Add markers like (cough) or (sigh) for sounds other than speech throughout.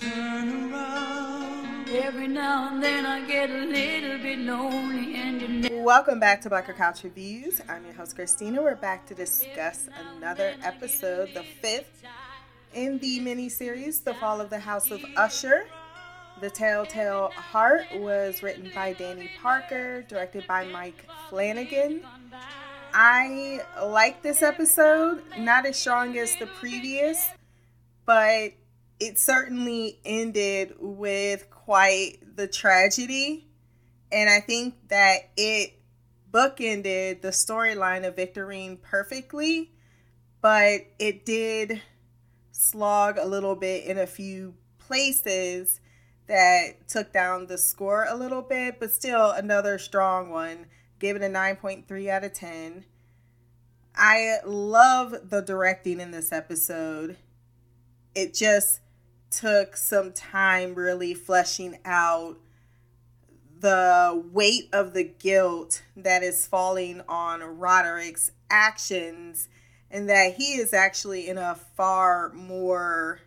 turn around. Every now and then I get a little bit lonely and you never Welcome back to Black Girl Couch Reviews. I'm your host, Christina. We're back to discuss another episode, the fifth in the mini-series, The Fall of the House of Usher. The Telltale Heart was written by Danny Parker, directed by Mike Flanagan. I like this episode, not as strong as the previous, but it certainly ended with quite the tragedy. And I think that it bookended the storyline of Victorine perfectly, but it did slog a little bit in a few places that took down the score a little bit, but still another strong one. Gave it a 9.3 out of 10. I love the directing in this episode. It just took some time really fleshing out the weight of the guilt that is falling on Roderick's actions and that he is actually in a far more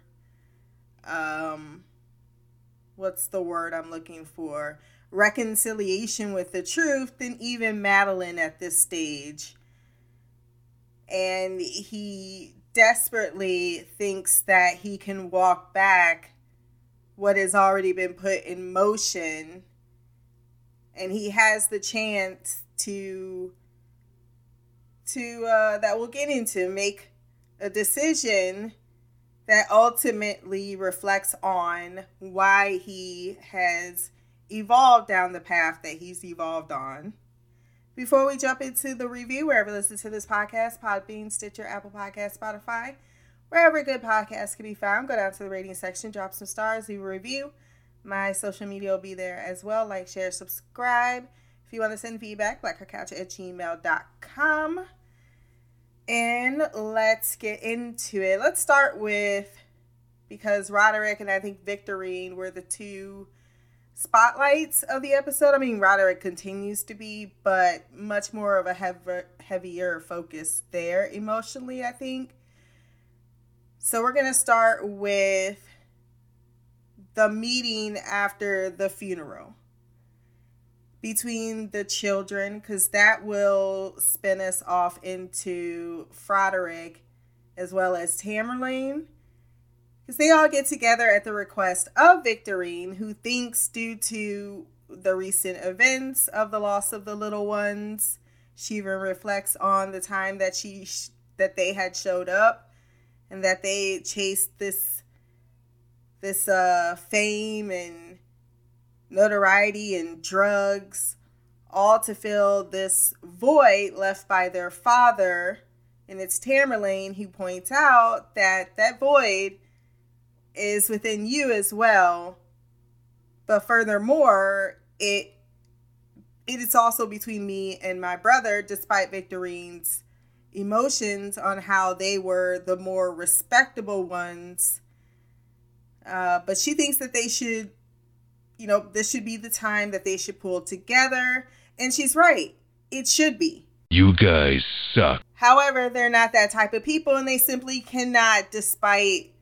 um what's the word I'm looking for? Reconciliation with the truth than even Madeline at this stage. And he desperately thinks that he can walk back what has already been put in motion and he has the chance to to uh, that we'll get into make a decision that ultimately reflects on why he has evolved down the path that he's evolved on. Before we jump into the review, wherever you listen to this podcast, Podbean, Stitcher, Apple Podcast, Spotify, wherever good podcasts can be found, go down to the rating section, drop some stars, leave a review. My social media will be there as well. Like, share, subscribe. If you want to send feedback, blackgirlcouch at gmail.com. And let's get into it. Let's start with because Roderick and I think Victorine were the two spotlights of the episode. I mean, Roderick continues to be, but much more of a heav- heavier focus there emotionally, I think. So we're going to start with the meeting after the funeral between the children because that will spin us off into Froderick as well as Tamerlane because they all get together at the request of Victorine, who thinks due to the recent events of the loss of the little ones, she even reflects on the time that she that they had showed up and that they chased this this uh fame and notoriety and drugs, all to fill this void left by their father. And it's Tamerlane who points out that that void is within you as well. But furthermore, it it is also between me and my brother, despite Victorine's emotions on how they were the more respectable ones. Uh, but she thinks that they should you know, this should be the time that they should pull together. And she's right. It should be. You guys suck. However, they're not that type of people and they simply cannot, despite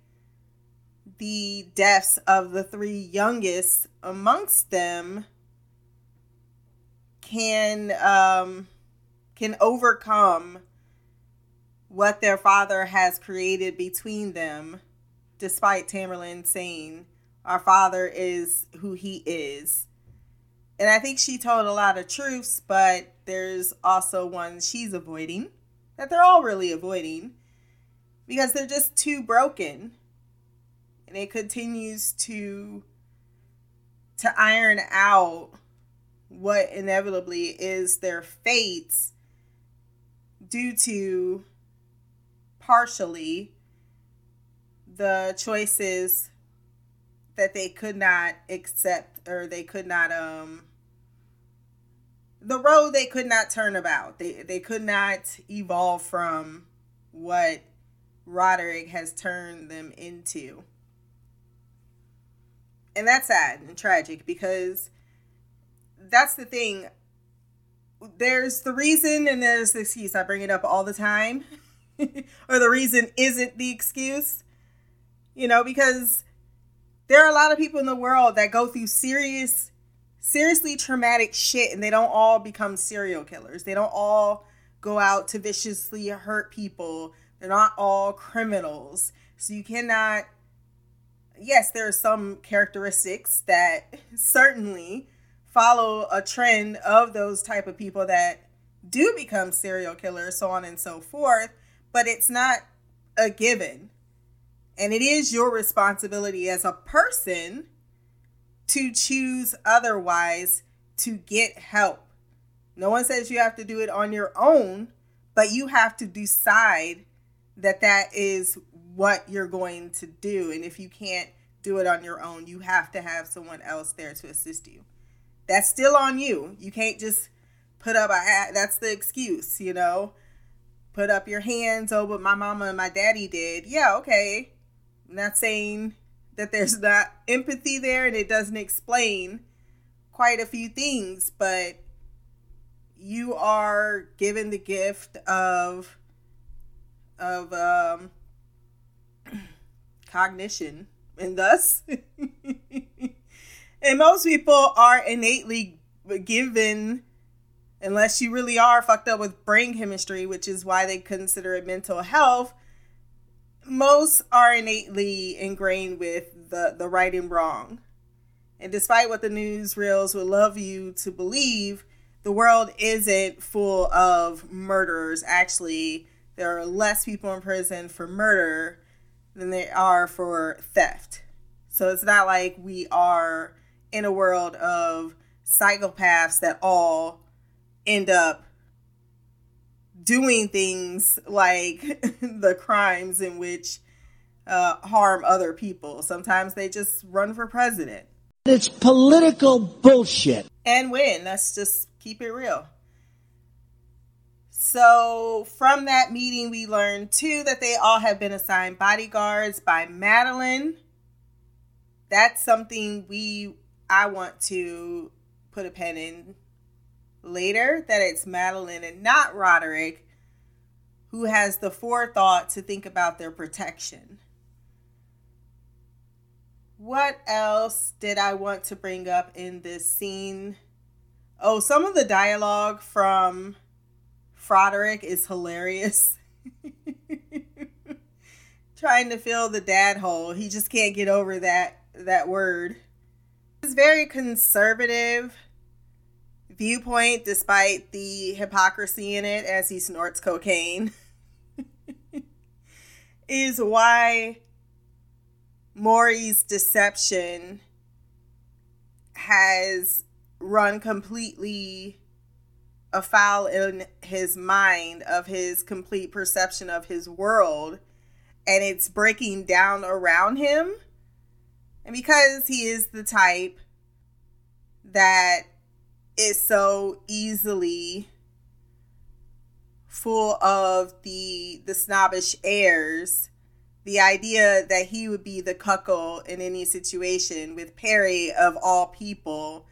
the deaths of the three youngest amongst them, can um can overcome what their father has created between them, despite Tamerlane saying our father is who he is. And I think she told a lot of truths, but there's also one she's avoiding that they're all really avoiding because they're just too broken. And it continues to to iron out what inevitably is their fates due to partially the choices that they could not accept or they could not um the road they could not turn about. They they could not evolve from what Roderick has turned them into. And that's sad and tragic because that's the thing. There's the reason and there's the excuse. I bring it up all the time. (laughs) or the reason isn't the excuse. You know, because there are a lot of people in the world that go through serious seriously traumatic shit and they don't all become serial killers. They don't all go out to viciously hurt people. They're not all criminals. So you cannot yes, there are some characteristics that certainly follow a trend of those type of people that do become serial killers, so on and so forth, but it's not a given. And it is your responsibility as a person to choose otherwise to get help. No one says you have to do it on your own, but you have to decide that that is what you're going to do. And if you can't do it on your own, you have to have someone else there to assist you. That's still on you. You can't just put up a hat. that's the excuse, you know. Put up your hands, oh, but my mama and my daddy did. Yeah, okay. I'm not saying that there's not empathy there and it doesn't explain quite a few things, but you are given the gift of of um cognition and thus (laughs) and most people are innately given unless you really are fucked up with brain chemistry which is why they consider it mental health most are innately ingrained with the the right and wrong. And despite what the newsreels would love you to believe the world isn't full of murderers. Actually there are less people in prison for murder than they are for theft so it's not like we are in a world of psychopaths that all end up doing things like (laughs) the crimes in which uh, harm other people. Sometimes they just run for president. It's political bullshit. And win. Let's just keep it real. So, from that meeting, we learned too that they all have been assigned bodyguards by Madeline. That's something we I want to put a pen in later that it's Madeline and not Roderick who has the forethought to think about their protection. What else did I want to bring up in this scene? Oh, some of the dialogue from Froderick is hilarious. (laughs) Trying to fill the dad hole. He just can't get over that that word. He's very conservative viewpoint despite the hypocrisy in it as he snorts cocaine (laughs) is why Maury's deception has run completely afoul in his mind of his complete perception of his world and it's breaking down around him and because he is the type that is so easily full of the the snobbish airs the idea that he would be the cuckold in any situation with Perry of all people.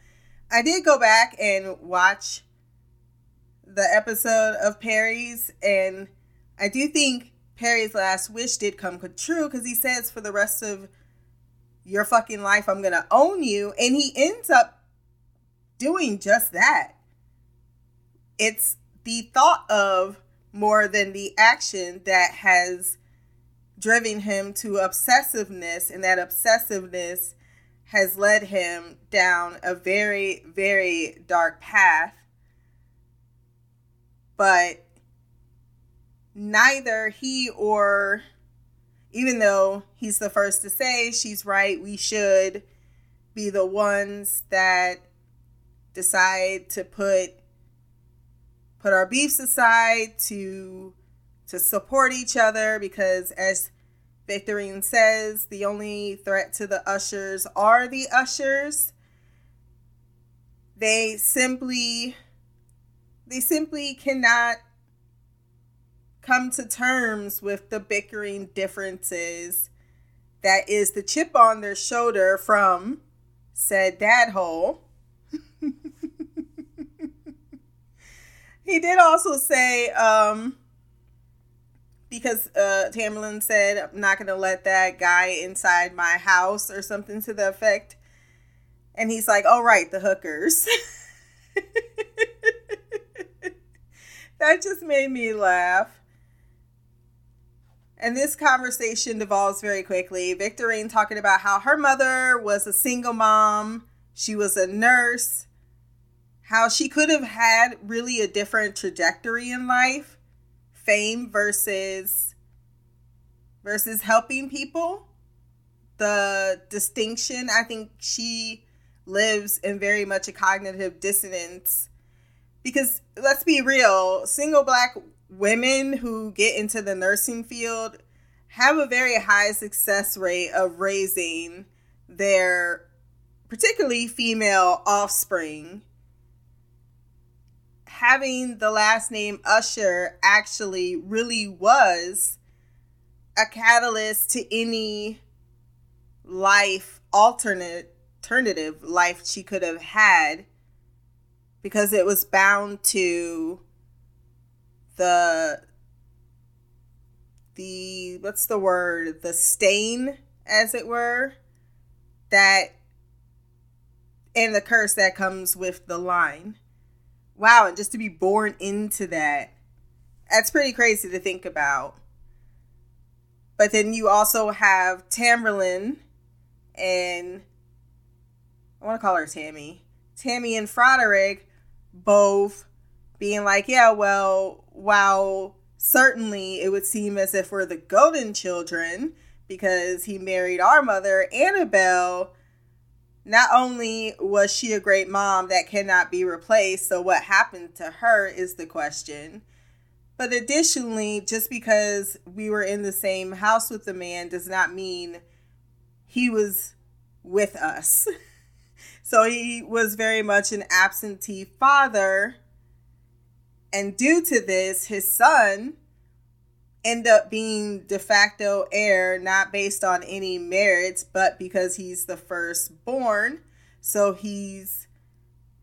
I did go back and watch the episode of Perry's, and I do think Perry's last wish did come true because he says for the rest of your fucking life, I'm gonna own you, and he ends up doing just that. It's the thought of more than the action that has driven him to obsessiveness, and that obsessiveness has led him down a very, very dark path. But neither he or, even though he's the first to say she's right, we should be the ones that decide to put put our beefs aside to to support each other because as Victorine says, the only threat to the ushers are the ushers. They simply they simply cannot come to terms with the bickering differences that is the chip on their shoulder from said dad hole (laughs) he did also say um, because uh, Tamerlane said, I'm not going to let that guy inside my house or something to the effect. And he's like, all right, the hookers. (laughs) that just made me laugh. And this conversation devolves very quickly. Victorine talking about how her mother was a single mom, she was a nurse, how she could have had really a different trajectory in life, fame versus versus helping people. The distinction, I think she lives in very much a cognitive dissonance because let's be real, single black women who get into the nursing field have a very high success rate of raising their particularly female offspring. Having the last name Usher actually really was a catalyst to any life alternate alternative life she could have had because it was bound to the the what's the word? The stain as it were that and the curse that comes with the line. Wow and just to be born into that that's pretty crazy to think about. But then you also have Tamerlane and I want to call her Tammy. Tammy and Froderick both being like, yeah, well, while certainly it would seem as if we're the golden children because he married our mother, Annabelle. Not only was she a great mom that cannot be replaced, so what happened to her is the question. But additionally, just because we were in the same house with the man does not mean he was with us. (laughs) So he was very much an absentee father. And due to this, his son end up being de facto heir, not based on any merits, but because he's the firstborn. So he's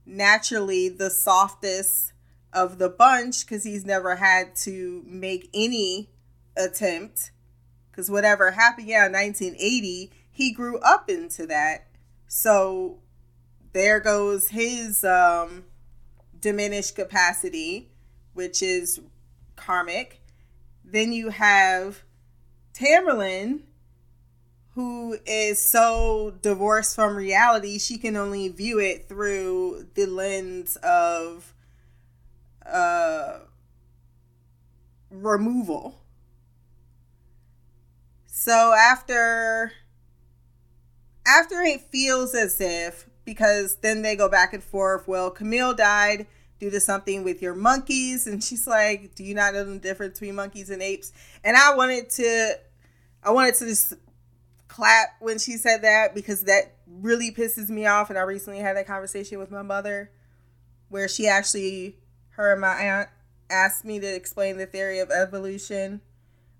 naturally the softest of the bunch because he's never had to make any attempt. Because whatever happened, yeah, 1980, he grew up into that. So there goes his um, diminished capacity, which is karmic. Then you have Tamerlane, who is so divorced from reality, she can only view it through the lens of uh, removal. So after after it feels as if because then they go back and forth. Well, Camille died due to something with your monkeys. And she's like, Do you not know the difference between monkeys and apes? And I wanted to I wanted to just clap when she said that because that really pisses me off. And I recently had that conversation with my mother where she actually her and my aunt asked me to explain the theory of evolution.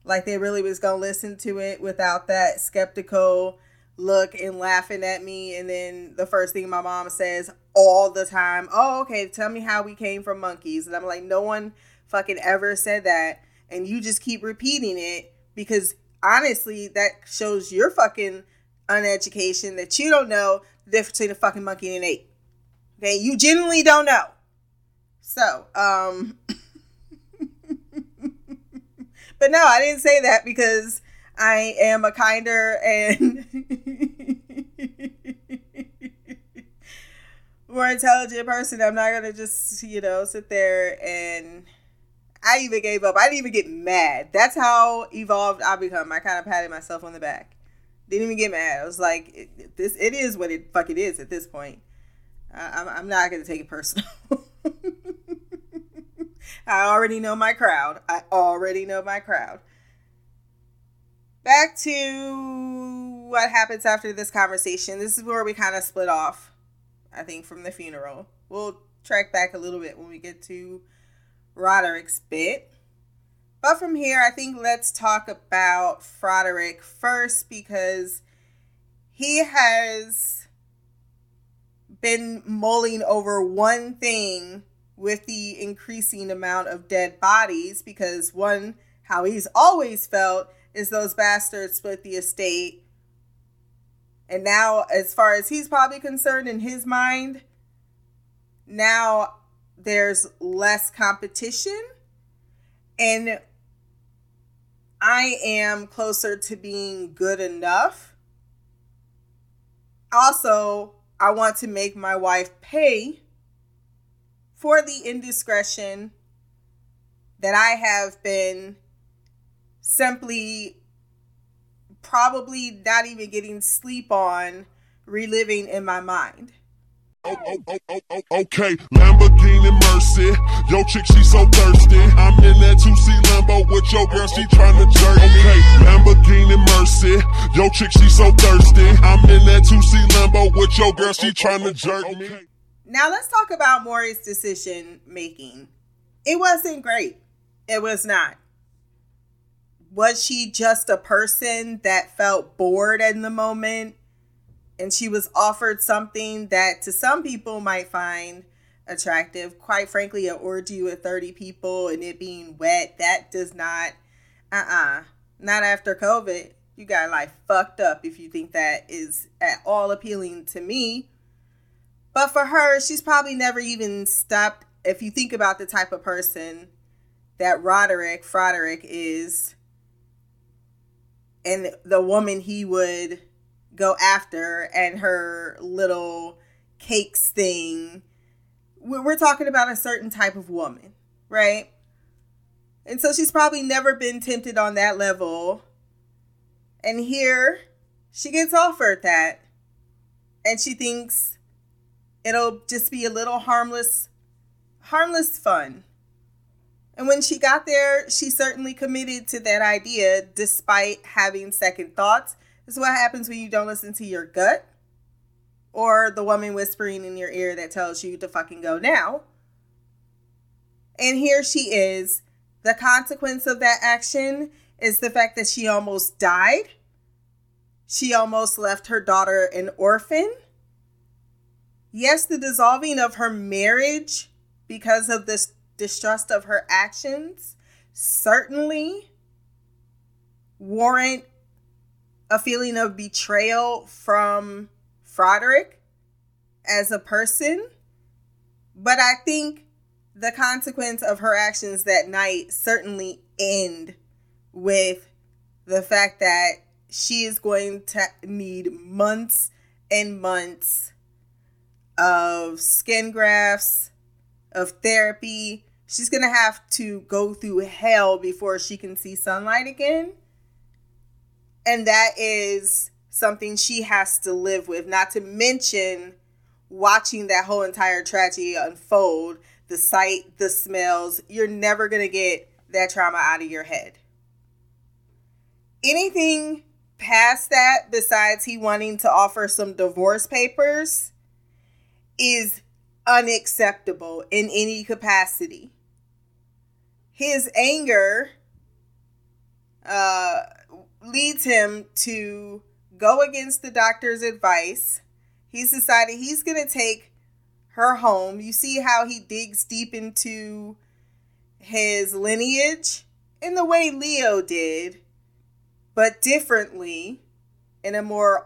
Like they really was gonna listen to it without that skeptical look and laughing at me. And then the first thing my mom says all the time, Oh, okay, tell me how we came from monkeys. And I'm like, No one fucking ever said that. And you just keep repeating it because honestly, that shows your fucking uneducation that you don't know the difference between a fucking monkey and an ape. Okay, you genuinely don't know. So, um, (laughs) but no, I didn't say that because I am a kinder and (laughs) more intelligent person. I'm not gonna just, you know, sit there and I even gave up. I didn't even get mad. That's how evolved I become. I kind of patted myself on the back. Didn't even get mad. I was like, it, this. It is what it fuck it is at this point. I, I'm, I'm not gonna take it personal. (laughs) I already know my crowd. I already know my crowd back to what happens after this conversation. This is where we kind of split off, I think, from the funeral. We'll track back a little bit when we get to Roderick's bit. But from here, I think let's talk about Froderick first because he has been mulling over one thing with the increasing amount of dead bodies because one how he's always felt is those bastards split the estate. And now, as far as he's probably concerned in his mind, now there's less competition. And I am closer to being good enough. Also, I want to make my wife pay for the indiscretion that I have been simply probably not even getting sleep on reliving in my mind. Oh, oh, oh, oh, oh okay, Lamborghini Mercy. Yo, chick, she so thirsty. I'm in that 2C Lambo with your girl, she tryna jerk. Me. Okay, Lamborghini Mercy. Yo, chick, she so thirsty. I'm in that 2C Lambo with your girl, she tryna jerk me. Now let's talk about Maury's decision making. It wasn't great. It was not. Was she just a person that felt bored in the moment and she was offered something that to some people might find attractive? Quite frankly, an orgy with 30 people and it being wet, that does not, uh uh-uh, uh, not after COVID. You got like fucked up if you think that is at all appealing to me. But for her, she's probably never even stopped. If you think about the type of person that Roderick, Froderick is, and the woman he would go after, and her little cakes thing, we're talking about a certain type of woman, right? And so she's probably never been tempted on that level. And here she gets offered that. And she thinks it'll just be a little harmless, harmless fun. And when she got there, she certainly committed to that idea despite having second thoughts. This is what happens when you don't listen to your gut or the woman whispering in your ear that tells you to fucking go now. And here she is. The consequence of that action is the fact that she almost died. She almost left her daughter an orphan. Yes, the dissolving of her marriage because of this distrust of her actions certainly warrant a feeling of betrayal from Froderick as a person. But I think the consequence of her actions that night certainly end with the fact that she is going to need months and months of skin grafts, of therapy, she's going to have to go through hell before she can see sunlight again. And that is something she has to live with, not to mention watching that whole entire tragedy unfold the sight, the smells. You're never going to get that trauma out of your head. Anything past that, besides he wanting to offer some divorce papers, is unacceptable in any capacity his anger uh, leads him to go against the doctor's advice. He's decided he's going to take her home. You see how he digs deep into his lineage in the way Leo did, but differently in a more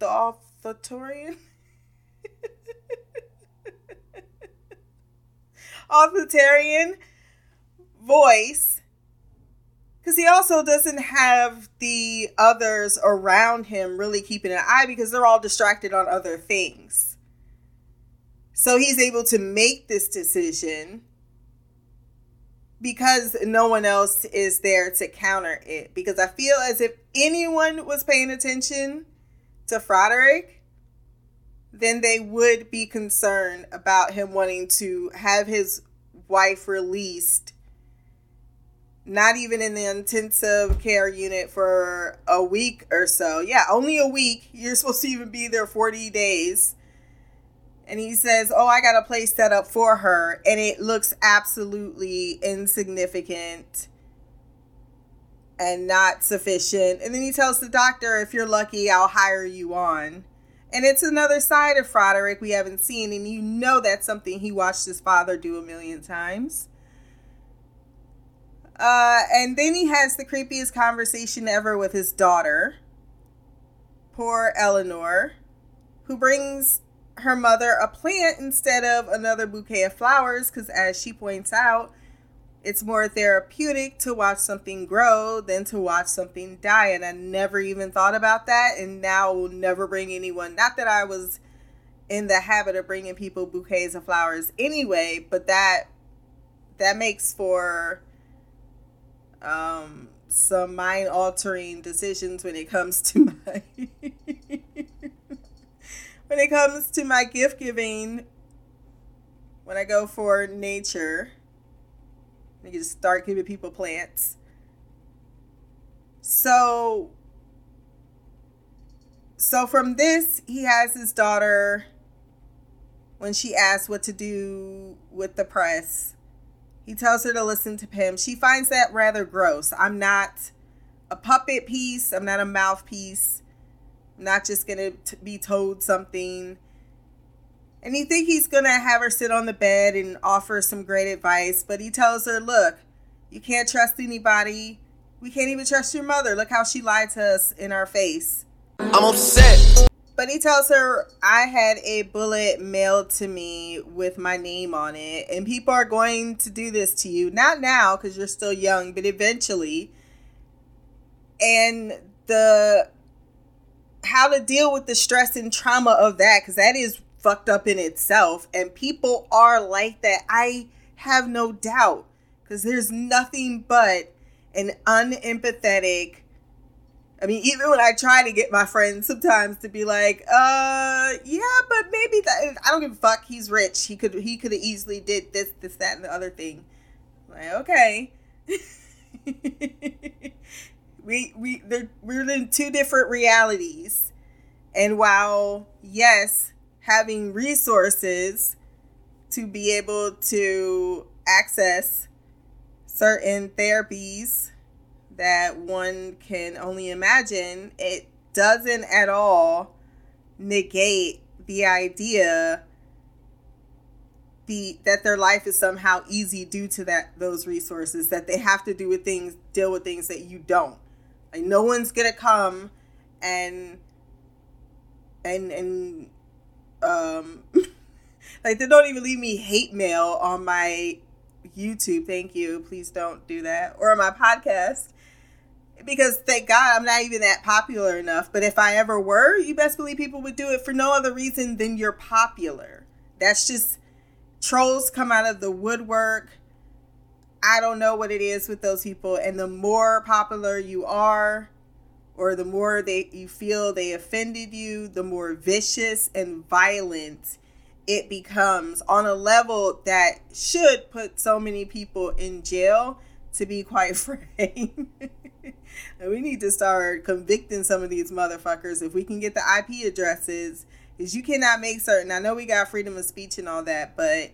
authoritarian. Authoritarian voice because he also doesn't have the others around him really keeping an eye because they're all distracted on other things. So he's able to make this decision because no one else is there to counter it. Because I feel as if anyone was paying attention to Froderick, then they would be concerned about him wanting to have his wife released not even in the intensive care unit for a week or so. Yeah, only a week. You're supposed to even be there 40 days. And he says, Oh, I got a place set up for her. And it looks absolutely insignificant and not sufficient. And then he tells the doctor, If you're lucky, I'll hire you on. And it's another side of Froderick we haven't seen, and you know that's something he watched his father do a million times. Uh, and then he has the creepiest conversation ever with his daughter, poor Eleanor, who brings her mother a plant instead of another bouquet of flowers because, as she points out, it's more therapeutic to watch something grow than to watch something die. And I never even thought about that. And now will never bring anyone, not that I was in the habit of bringing people bouquets of flowers anyway, but that that makes for um some mind altering decisions when it comes to (laughs) my when it comes to my gift giving when I go for nature. You just start giving people plants. So so from this, he has his daughter when she asks what to do with the press. He tells her to listen to him. She finds that rather gross. I'm not a puppet piece. I'm not a mouthpiece. I'm not just going to be told something. And you think he's going to have her sit on the bed and offer some great advice, but he tells her, look, you can't trust anybody. We can't even trust your mother. Look how she lied to us in our face. I'm upset. But he tells her, I had a bullet mailed to me with my name on it, and people are going to do this to you. Not now, because you're still young, but eventually. And the how to deal with the stress and trauma of that, because that is fucked up in itself. And people are like that. I have no doubt. Because there's nothing but an unempathetic. I mean, even when I try to get my friends sometimes to be like, uh, yeah, but maybe that I don't give a fuck. He's rich. He could he could have easily did this, this, that, and the other thing. Like, okay. (laughs) we we we're in two different realities. And while yes, having resources to be able to access certain therapies that one can only imagine, it doesn't at all negate the idea the that their life is somehow easy due to that those resources that they have to do with things deal with things that you don't. Like no one's gonna come and and and um (laughs) like they don't even leave me hate mail on my YouTube. Thank you. Please don't do that. Or my podcast. Because thank God I'm not even that popular enough. But if I ever were, you best believe people would do it for no other reason than you're popular. That's just trolls come out of the woodwork. I don't know what it is with those people. And the more popular you are, or the more they you feel they offended you, the more vicious and violent it becomes on a level that should put so many people in jail to be quite (laughs) frank. we need to start convicting some of these motherfuckers if we can get the IP addresses because you cannot make certain. I know we got freedom of speech and all that, but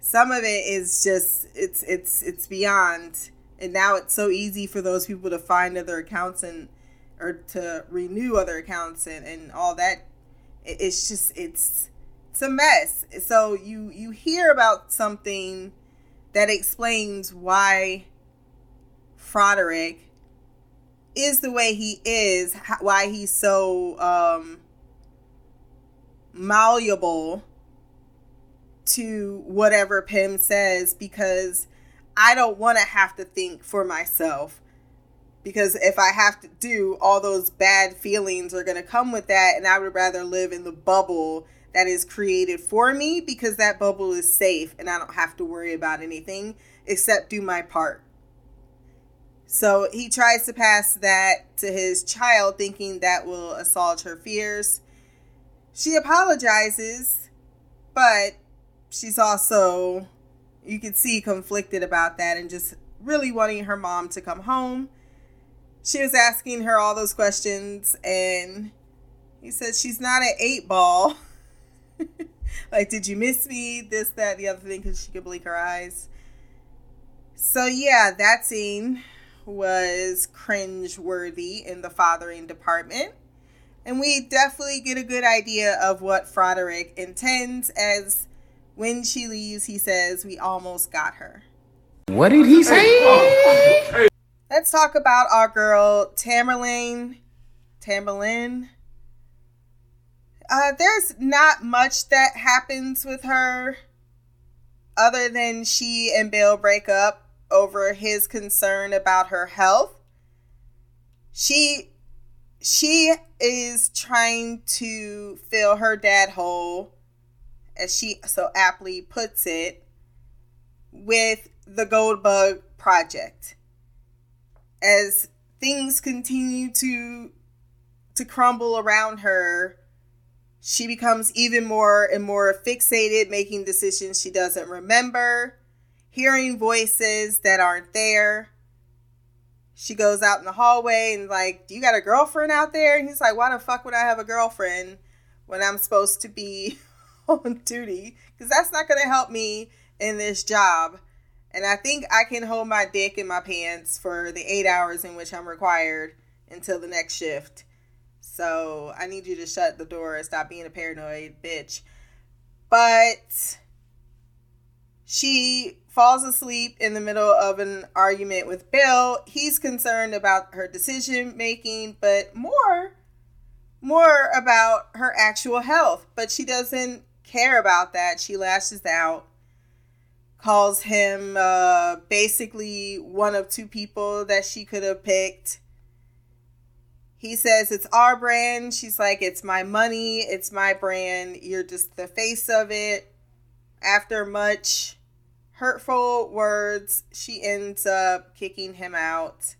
some of it is just it's it's it's beyond. And now it's so easy for those people to find other accounts and or to renew other accounts and, and all that. It's just it's it's a mess. So you you hear about something that explains why Froderick is the way he is, why he's so um, malleable to whatever Pym says, because I don't want to have to think for myself. Because if I have to do, all those bad feelings are going to come with that, and I would rather live in the bubble that is created for me because that bubble is safe and I don't have to worry about anything except do my part. So he tries to pass that to his child, thinking that will assuage her fears. She apologizes, but she's also, you can see, conflicted about that and just really wanting her mom to come home. She was asking her all those questions, and he said she's not an eight ball. (laughs) like, did you miss me? This, that, the other thing, because she could blink her eyes. So, yeah, that scene was cringe worthy in the fathering department. And we definitely get a good idea of what Froderick intends, as when she leaves, he says, We almost got her. What did he say? Let's talk about our girl Tamerlane. Tamerlane. Uh, there's not much that happens with her other than she and Bill break up over his concern about her health. She she is trying to fill her dad hole as she so aptly puts it with the Goldbug project. As things continue to to crumble around her, she becomes even more and more fixated, making decisions she doesn't remember, hearing voices that aren't there. She goes out in the hallway and like, "Do you got a girlfriend out there?" And he's like, "Why the fuck would I have a girlfriend when I'm supposed to be (laughs) on duty? Because that's not going to help me in this job." And I think I can hold my dick in my pants for the eight hours in which I'm required until the next shift. So I need you to shut the door and stop being a paranoid bitch. But she falls asleep in the middle of an argument with Bill. He's concerned about her decision making, but more more about her actual health. But she doesn't care about that. She lashes out, calls him uh, basically one of two people that she could have picked he says it's our brand. She's like, it's my money, it's my brand. You're just the face of it. After much hurtful words, she ends up kicking him out,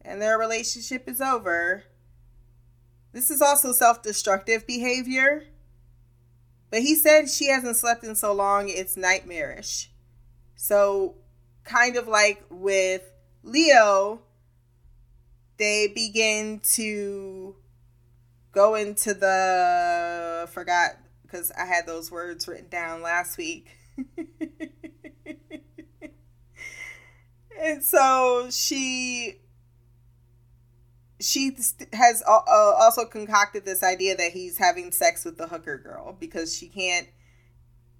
and their relationship is over. This is also self destructive behavior. But he said she hasn't slept in so long, it's nightmarish. So, kind of like with Leo, they begin to go into the forgot because I had those words written down last week. (laughs) and so she she has uh, also concocted this idea that he's having sex with the hooker girl because she can't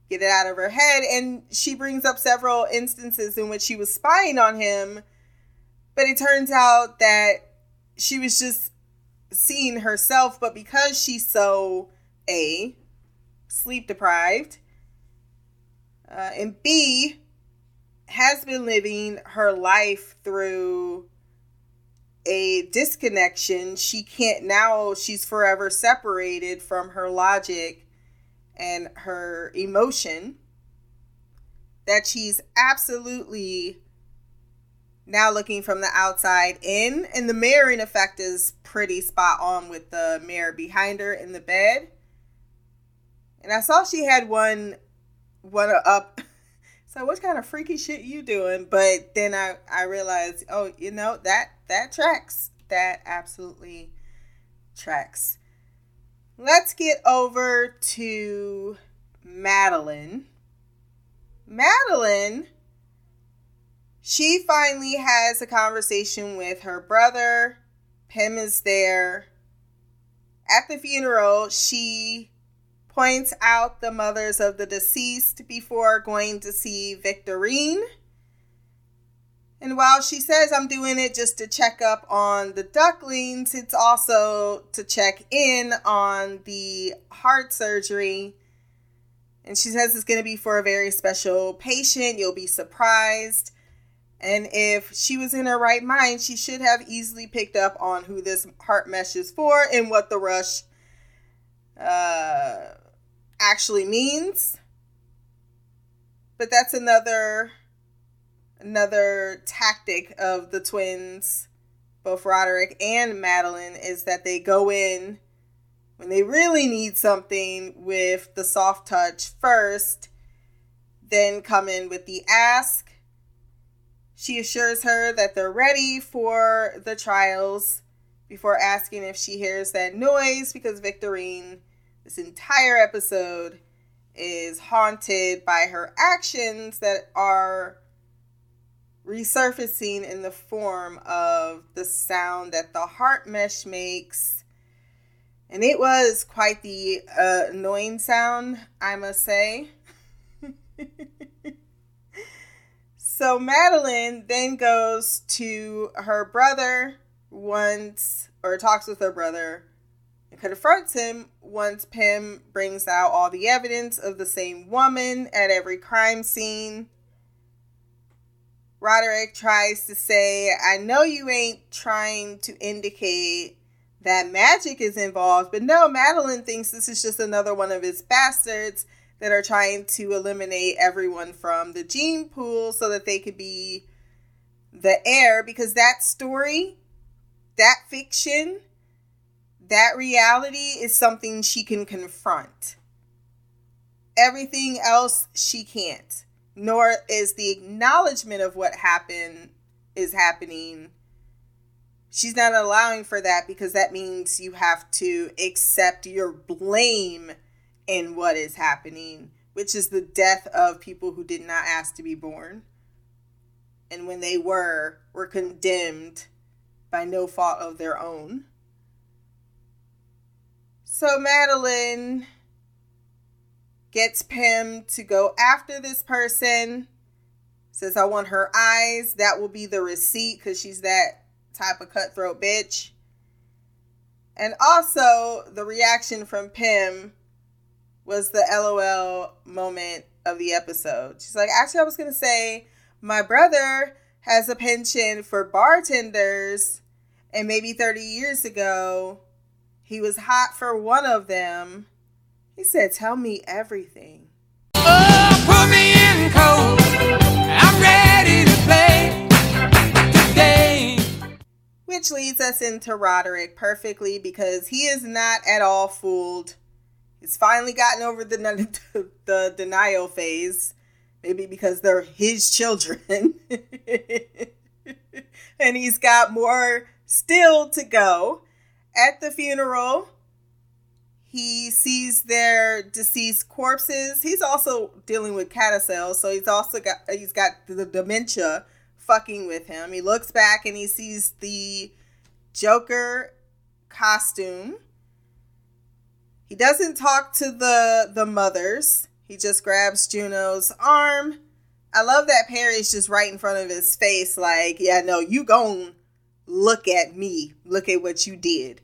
get it out of her head and she brings up several instances in which she was spying on him but it turns out that she was just seeing herself, but because she's so A, sleep deprived, uh, and B, has been living her life through a disconnection. She can't now, she's forever separated from her logic and her emotion. That she's absolutely now looking from the outside in and the mirroring effect is pretty spot on with the mirror behind her in the bed. And i saw she had one one up. (laughs) So what kind of freaky shit you doing? But then i i realized oh you know that that tracks. That absolutely tracks let's get over to madeline madeline she finally has a conversation with her brother. Pym is there. At the funeral, she points out the mothers of the deceased before going to see Victorine. And while she says I'm doing it just to check up on the ducklings, it's also to check in on the heart surgery. And she says it's going to be for a very special patient. You'll be surprised. And if she was in her right mind, she should have easily picked up on who this heart mesh is for and what the rush uh, actually means. But that's another another tactic of the twins, both Roderick and Madeline, is that they go in when they really need something with the soft touch first, then come in with the ask. She assures her that they're ready for the trials before asking if she hears that noise because Victorine, this entire episode, is haunted by her actions that are resurfacing in the form of the sound that the heart mesh makes. And it was quite the uh, annoying sound, I must say. (laughs) So Madeline then goes to her brother once, or talks with her brother and confronts him once Pym brings out all the evidence of the same woman at every crime scene. Roderick tries to say, I know you ain't trying to indicate that magic is involved, but no, Madeline thinks this is just another one of his bastards that are trying to eliminate everyone from the gene pool so that they could be the heir because that story, that fiction, that reality is something she can confront. Everything else she can't. Nor is the acknowledgement of what happened is happening. She's not allowing for that because that means you have to accept your blame in what is happening, which is the death of people who did not ask to be born. And when they were, were condemned by no fault of their own. So Madeline gets Pym to go after this person. Says, I want her eyes. That will be the receipt because she's that type of cutthroat bitch. And also the reaction from Pym was the LOL moment of the episode. She's like, actually, I was going to say, my brother has a penchant for bartenders, and maybe 30 years ago, he was hot for one of them. He said, Tell me everything. Oh, put me in cold. I'm ready to play today. Which leads us into Roderick perfectly because he is not at all fooled He's finally gotten over the, the, (laughs) the denial phase, maybe because they're his children. (laughs) and he's got more still to go. At the funeral, he sees their deceased corpses. He's also dealing with CADASIL, so he's also got he's got the dementia fucking with him. He looks back and he sees the Joker costume he doesn't talk to the the mothers. He just grabs Juno's arm. I love that Perry's just right in front of his face, like, yeah, no, you gon' look at me. Look at what you did.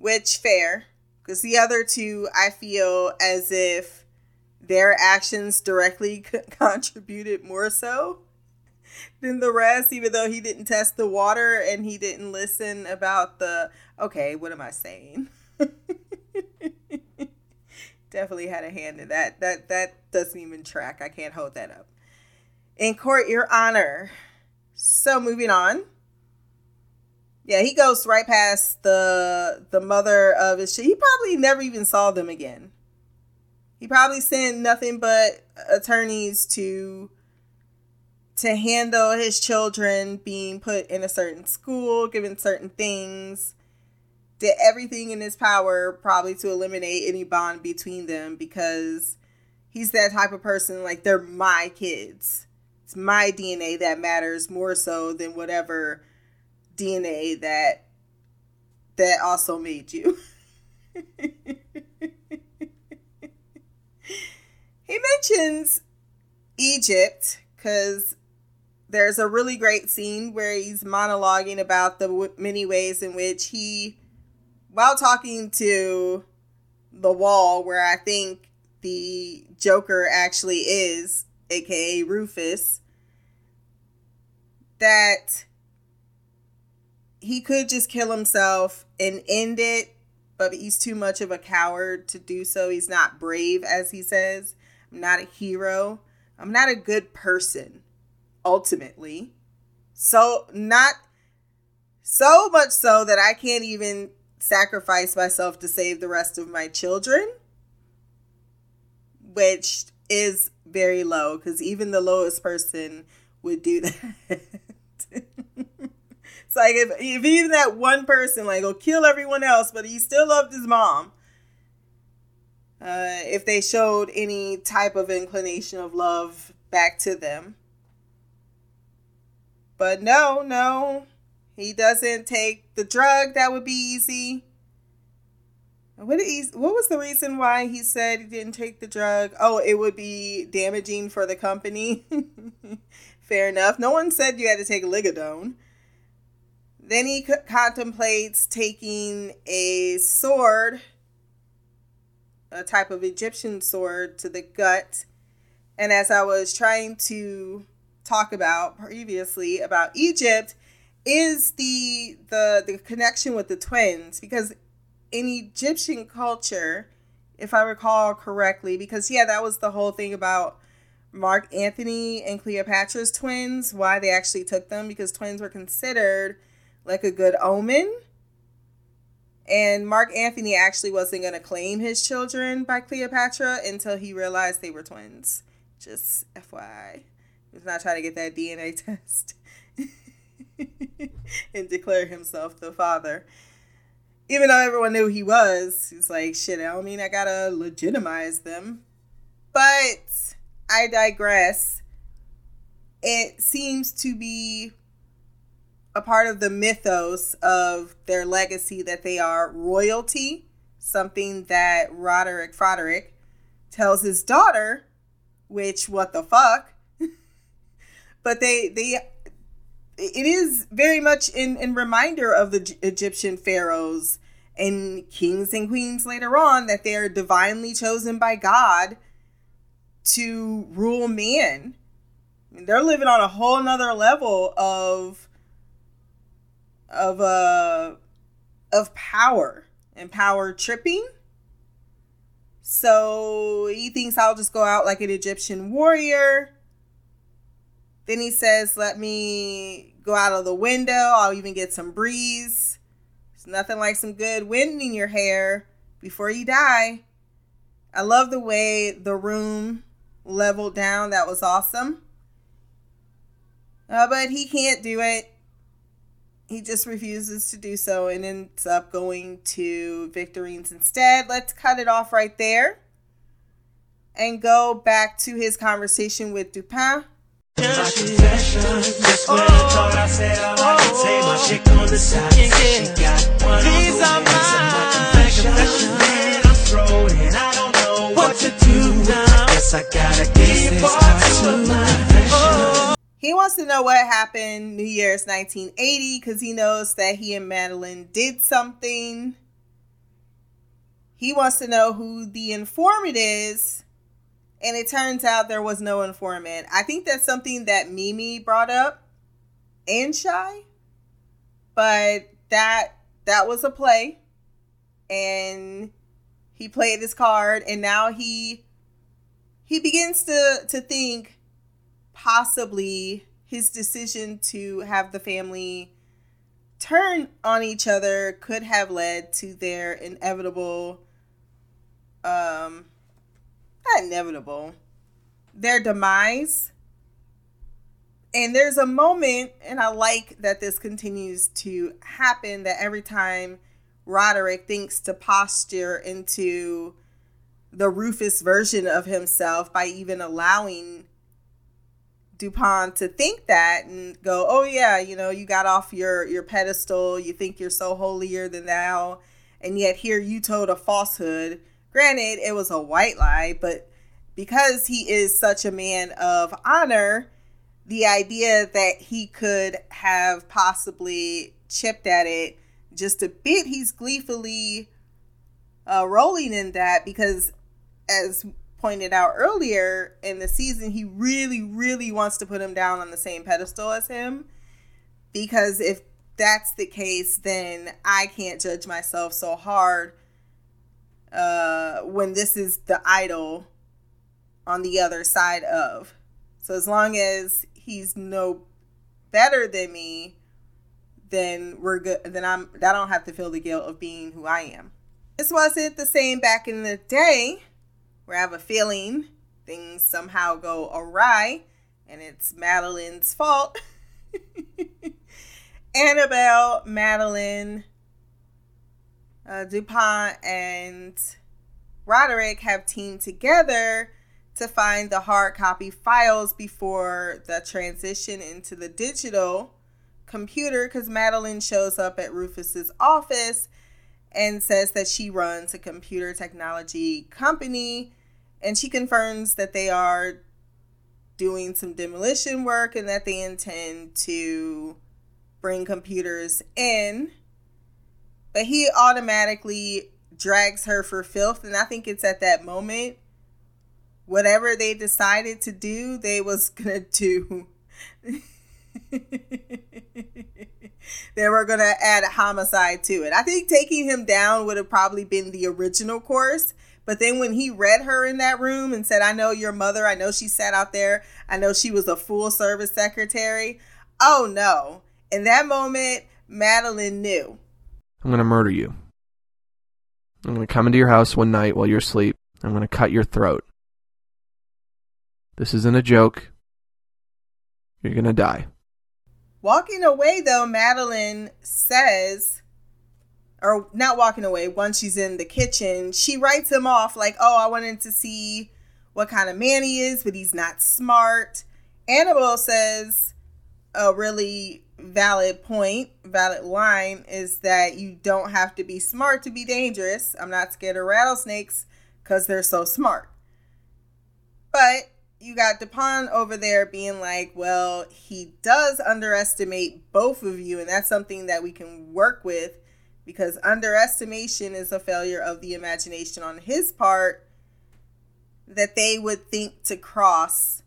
Which fair, because the other two, I feel as if their actions directly (laughs) contributed more so than the rest, even though he didn't test the water and he didn't listen about the, okay, what am I saying? (laughs) Definitely had a hand in that. That that doesn't even track. I can't hold that up. In court, your honor. So moving on. Yeah, he goes right past the the mother of his. He probably never even saw them again. He probably sent nothing but attorneys to to handle his children being put in a certain school, given certain things did everything in his power probably to eliminate any bond between them because he's that type of person like they're my kids. It's my DNA that matters more so than whatever DNA that that also made you. (laughs) he mentions Egypt cuz there's a really great scene where he's monologuing about the many ways in which he while talking to the wall where I think the Joker actually is, aka Rufus, that he could just kill himself and end it, but he's too much of a coward to do so. He's not brave, as he says. I'm not a hero. I'm not a good person, ultimately. So, not so much so that I can't even sacrifice myself to save the rest of my children, which is very low because even the lowest person would do (laughs) that. It's like if, if even that one person like will kill everyone else, but he still loved his mom. Uh, if they showed any type of inclination of love back to them. But no, no, he doesn't take the drug, that would be easy. What? What was the reason why he said he didn't take the drug? Oh, it would be damaging for the company. (laughs) Fair enough. No one said you had to take Ligodone. Then he contemplates taking a sword, a type of Egyptian sword, to the gut. And as I was trying to talk about previously about Egypt, is the the the connection with the twins because in Egyptian culture, if I recall correctly, because yeah, that was the whole thing about Mark Antony and Cleopatra's twins, why they actually took them, because twins were considered like a good omen. And Mark Antony actually wasn't going to claim his children by Cleopatra until he realized they were twins. Just FYI. He was not trying to get that DNA (laughs) test (laughs) and declare himself the father even though everyone knew he was, it's like, shit, I don't mean I gotta legitimize them. But I digress. It seems to be a part of the mythos of their legacy that they are royalty, something that Roderick Froderick tells his daughter, which what the fuck? (laughs) but they they it is very much in, in reminder of the Egyptian pharaohs and kings and queens later on that they are divinely chosen by God to rule man. I mean, they're living on a whole nother level of of uh of power and power tripping. So he thinks I'll just go out like an Egyptian warrior. Then he says, Let me go out of the window. I'll even get some breeze. It's nothing like some good wind in your hair before you die. I love the way the room leveled down. That was awesome. Uh, but he can't do it. He just refuses to do so and ends up going to Victorine's instead. Let's cut it off right there and go back to his conversation with Dupin. He wants to know what happened New Year's 1980 because he knows that he and Madeline did something. He wants to know who the informant is and it turns out there was no informant. I think that's something that Mimi brought up and Shy, but that that was a play, and he played his card, and now he he begins to to think possibly his decision to have the family turn on each other could have led to their inevitable um not inevitable, their demise. And there's a moment, and I like that this continues to happen, that every time Roderick thinks to posture into the Rufus version of himself by even allowing Dupin to think that and go, oh yeah, you know, you got off your your pedestal, you think you're so holier than thou, and yet here you told a falsehood. Granted, it was a white lie, but because he is such a man of honor, the idea that he could have possibly chipped at it just a bit, he's gleefully uh, rolling in that because, as pointed out earlier in the season, he really, really wants to put him down on the same pedestal as him. Because if that's the case, then I can't judge myself so hard uh, when this is the idol on the other side of. So as long as he's no better than me, then we're good. Then I'm. I don't have to feel the guilt of being who I am. This wasn't the same back in the day, where I have a feeling things somehow go awry, and it's Madeline's fault. (laughs) Annabelle, Madeline, uh, Dupin and Roderick have teamed together to find the hard copy files before the transition into the digital computer because Madeline shows up at Rufus's office and says that she runs a computer technology company and she confirms that they are doing some demolition work and that they intend to bring computers in. But he automatically drags her for filth and I think it's at that moment whatever they decided to do, they was going (laughs) to do they were going to add a homicide to it. I think taking him down would have probably been the original course. But then when he read her in that room and said, I know your mother, I know she sat out there, I know she was a full service secretary. Oh no. In that moment, Madeline knew. I'm going to murder you. I'm going to come into your house one night while you're asleep. I'm going to cut your throat. This isn't a joke. You're going to die. Walking away, though, Madeline says, or not walking away, once she's in the kitchen, she writes him off like, oh, I wanted to see what kind of man he is, but he's not smart. Annabelle says a really valid point, valid line is that you don't have to be smart to be dangerous. I'm not scared of rattlesnakes because they're so smart. But you got Dupin over there being like, well, he does underestimate both of you, and that's something that we can work with because underestimation is a failure of the imagination on his part that they would think to cross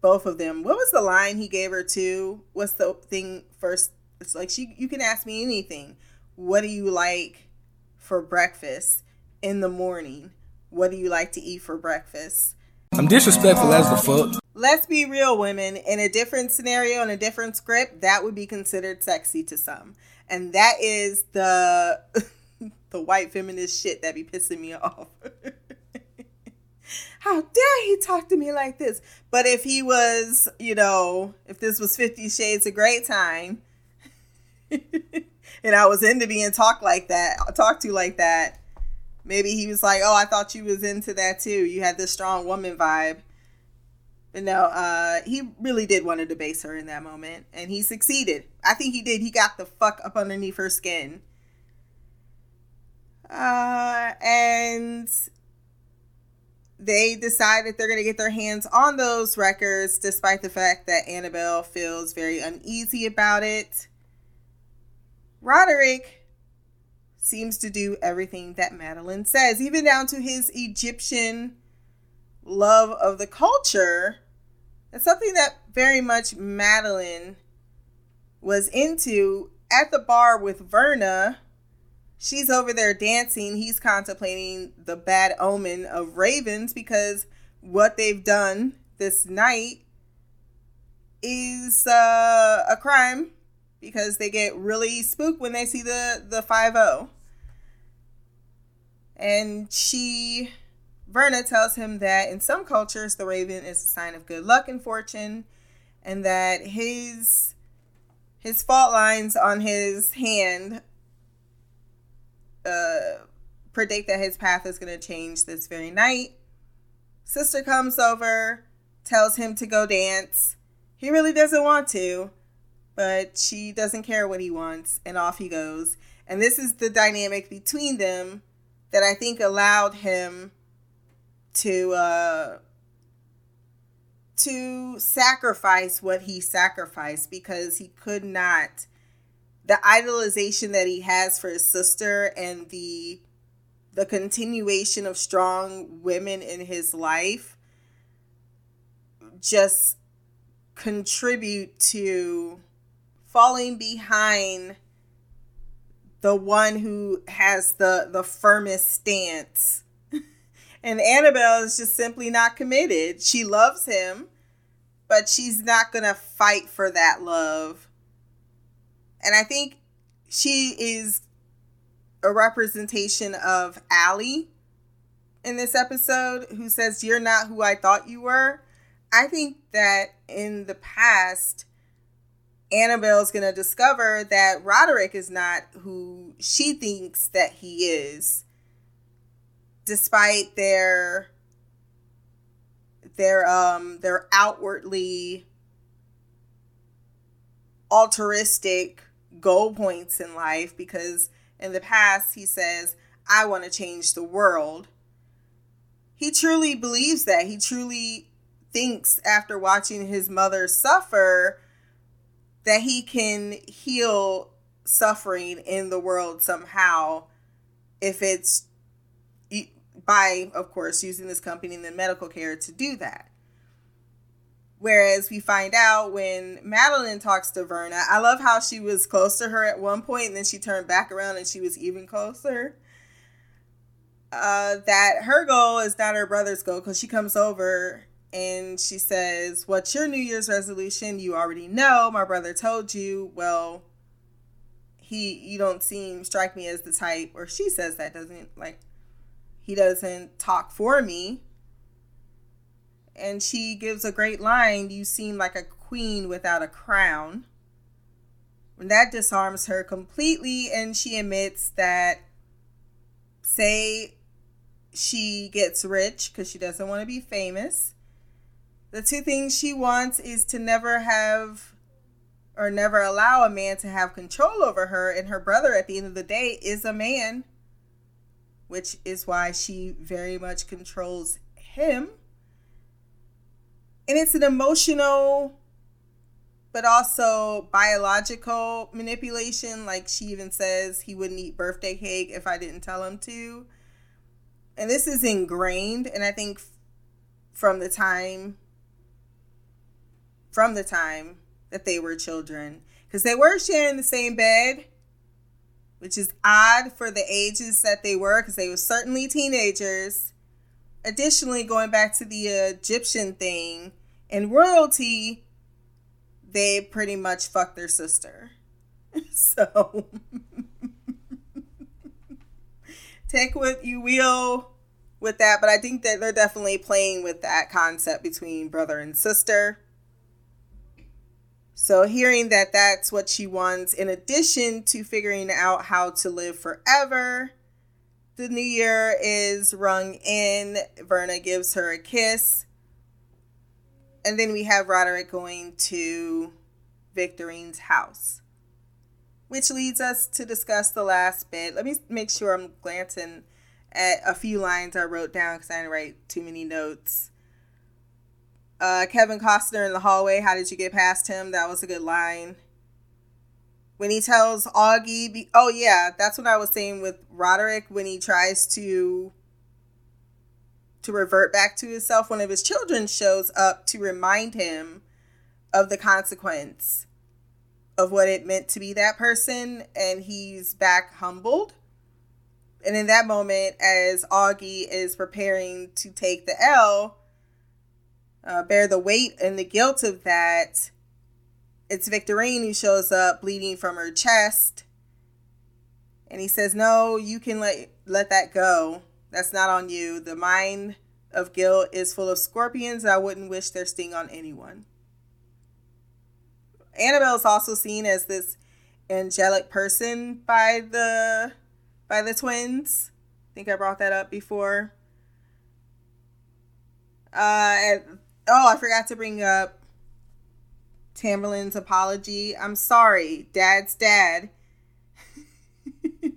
both of them. What was the line he gave her to? What's the thing first? It's like she you can ask me anything. What do you like for breakfast in the morning? What do you like to eat for breakfast? I'm disrespectful as the fuck. Let's be real, women. In a different scenario, in a different script, that would be considered sexy to some. And that is the (laughs) the white feminist shit that be pissing me off. (laughs) How dare he talk to me like this? But if he was, you know, if this was Fifty Shades of Grey time, (laughs) and I was into being talked like that, talked to like that, maybe he was like, "Oh, I thought you was into that too. You had this strong woman vibe." No, uh, he really did want to debase her in that moment, and he succeeded. I think he did. He got the fuck up underneath her skin. Uh, and they decide that they're going to get their hands on those records, despite the fact that Annabelle feels very uneasy about it. Roderick seems to do everything that Madeline says, even down to his Egyptian love of the culture. It's something that very much Madeline was into at the bar with Verna. She's over there dancing. He's contemplating the bad omen of ravens because what they've done this night is uh, a crime because they get really spooked when they see the the 50 and she verna tells him that in some cultures the raven is a sign of good luck and fortune and that his his fault lines on his hand uh predict that his path is going to change this very night sister comes over tells him to go dance he really doesn't want to but she doesn't care what he wants, and off he goes. And this is the dynamic between them that I think allowed him to uh, to sacrifice what he sacrificed because he could not. The idolization that he has for his sister and the the continuation of strong women in his life just contribute to falling behind the one who has the the firmest stance. And Annabelle is just simply not committed. She loves him, but she's not going to fight for that love. And I think she is a representation of Allie in this episode who says you're not who I thought you were. I think that in the past Annabelle's going to discover that Roderick is not who she thinks that he is despite their their um their outwardly altruistic goal points in life because In the past, he says, I want to change the world. He truly believes that. He truly thinks, after watching his mother suffer, that he can heal suffering in the world somehow if it's by, of course, using this company and the medical care to do that. Whereas we find out when Madeline talks to Verna, I love how she was close to her at one point and then she turned back around and she was even closer. Uh, that her goal is not her brother's goal because she comes over and she says, What's your New Year's resolution? You already know. My brother told you. Well, he, you don't seem, strike me as the type, or she says that doesn't, like, he doesn't talk for me and she gives a great line You seem like a queen without a crown. And that disarms her completely, and she admits that, say, she gets rich because she doesn't want to be famous. The two things she wants is to never have or never allow a man to have control over her, and her brother, at the end of the day, is a man, which is why she very much controls him. And it's an emotional but also biological manipulation. Like she even says he wouldn't eat birthday cake if i didn't tell him to. And this is ingrained and i think from the time from the time that they were children. Because they were sharing the same bed which is odd for the ages that they were because they were certainly teenagers additionally, going back to the Egyptian thing, in royalty, they pretty much fucked their sister. (laughs) so (laughs) take what you will with that, but I think that they're definitely playing with that concept between brother and sister. So, hearing that that's what she wants, in addition to figuring out how to live forever, the new year is rung in. Verna gives her a kiss. And then we have Roderick going to Victorine's house, which leads us to discuss the last bit. Let me make sure I'm glancing at a few lines I wrote down because I didn't write too many notes. Uh, Kevin Costner in the hallway. How did you get past him? That was a good line when he tells Augie, be, oh yeah, that's what I was saying with Roderick when he tries to to revert back to himself. One of his children shows up to remind him of the consequence of what it meant to be that person, and he's back humbled. And in that moment, as Augie is preparing to take the L, uh, bear the weight and the guilt of that, it's Victorine who shows up bleeding from her chest. And he says, No, you can let let that go. That's not on you. The mind of guilt is full of scorpions. I wouldn't wish their sting on anyone. Annabelle is also seen as this angelic person by the by the twins. I think I brought that up before. Uh, and, oh, I forgot to bring up Tamerlane's apology. I'm sorry, Dad's dad. (laughs) he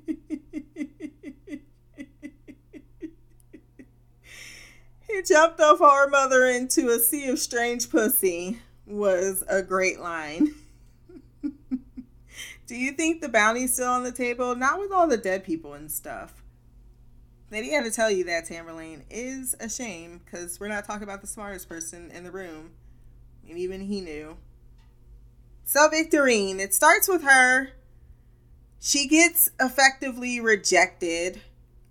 jumped off our mother into a sea of strange pussy was a great line. (laughs) Do you think the bounty's still on the table? Not with all the dead people and stuff. Lady had to tell you that Tamerlane is a shame because we're not talking about the smartest person in the room. And even he knew. So, Victorine, it starts with her. She gets effectively rejected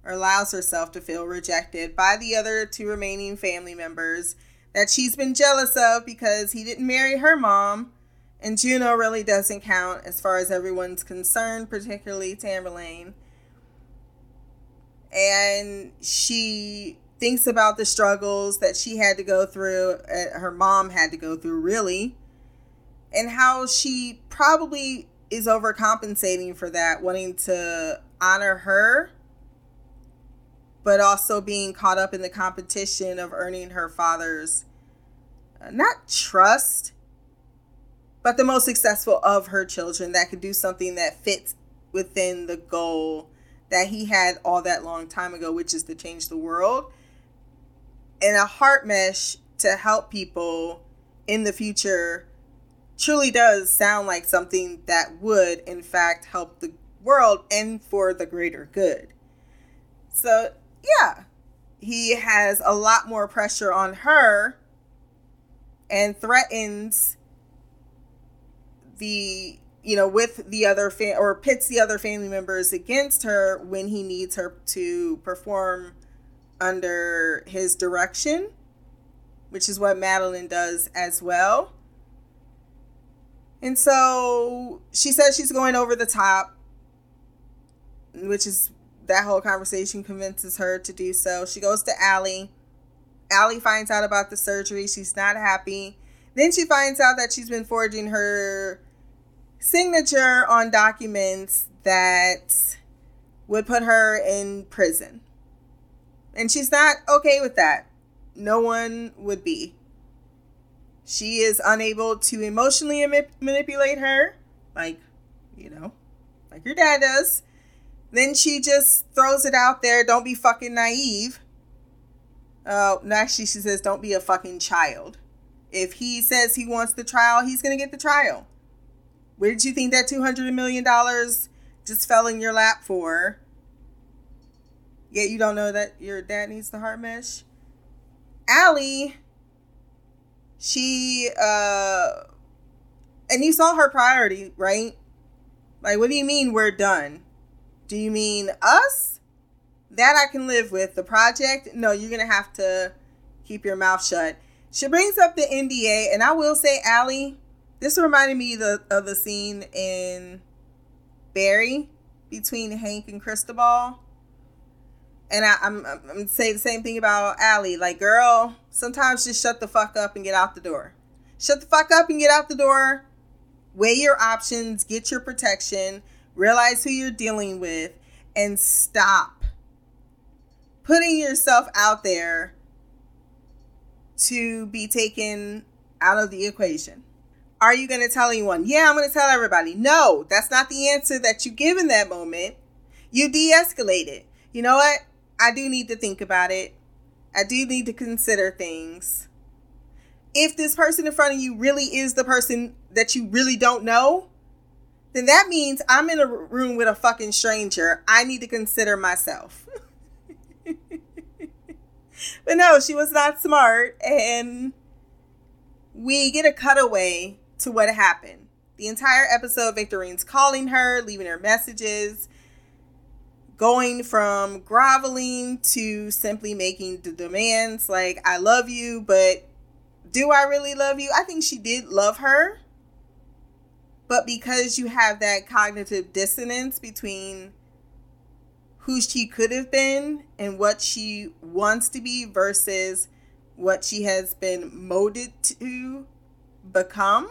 or allows herself to feel rejected by the other two remaining family members that she's been jealous of because he didn't marry her mom. And Juno really doesn't count as far as everyone's concerned, particularly Tamerlane. And she thinks about the struggles that she had to go through, uh, her mom had to go through, really and how she probably is overcompensating for that, wanting to honor her, but also being caught up in the competition of earning her father's uh, not trust, but the most successful of her children that could do something that fits within the goal that he had all that long time ago, which is to change the world. And a heart mesh to help people in the future truly does sound like something that would, in fact, help the world and for the greater good. So, yeah, he has a lot more pressure on her and threatens the you know with the other fa- or pits the other family members against her when he needs her to perform under his direction which is what Madeline does as well. And so she says she's going over the top which is that whole conversation convinces her to do so. She goes to Allie. Allie finds out about the surgery. She's not happy. Then she finds out that she's been forging her signature on documents that would put her in prison. And she's not okay with that. No one would be. She is unable to emotionally ma- manipulate her, like, you know, like your dad does. Then she just throws it out there. Don't be fucking naive. Uh, no, actually, she says, don't be a fucking child. If he says he wants the trial, he's going to get the trial. Where did you think that $200 million just fell in your lap for? Yet you don't know that your dad needs the heart mesh? Allie, she, uh, and you saw her priority, right? Like, what do you mean we're done? Do you mean us? That I can live with. The project? No, you're going to have to keep your mouth shut. She brings up the NDA, and I will say, Allie, this reminded me of the, of the scene in Barry between Hank and Cristobal. And I, I'm, I'm, I'm say the same thing about Allie. Like, girl, sometimes just shut the fuck up and get out the door. Shut the fuck up and get out the door. Weigh your options, get your protection, realize who you're dealing with, and stop putting yourself out there to be taken out of the equation. Are you going to tell anyone? Yeah, I'm going to tell everybody. No, that's not the answer that you give in that moment. You de escalate it. You know what? I do need to think about it. I do need to consider things. If this person in front of you really is the person that you really don't know, then that means I'm in a room with a fucking stranger. I need to consider myself. (laughs) but no, she was not smart. And we get a cutaway to what happened. The entire episode, Victorine's calling her, leaving her messages, going from groveling to simply making the demands like, I love you, but do I really love you? I think she did love her. But because you have that cognitive dissonance between who she could have been and what she wants to be versus what she has been molded to become,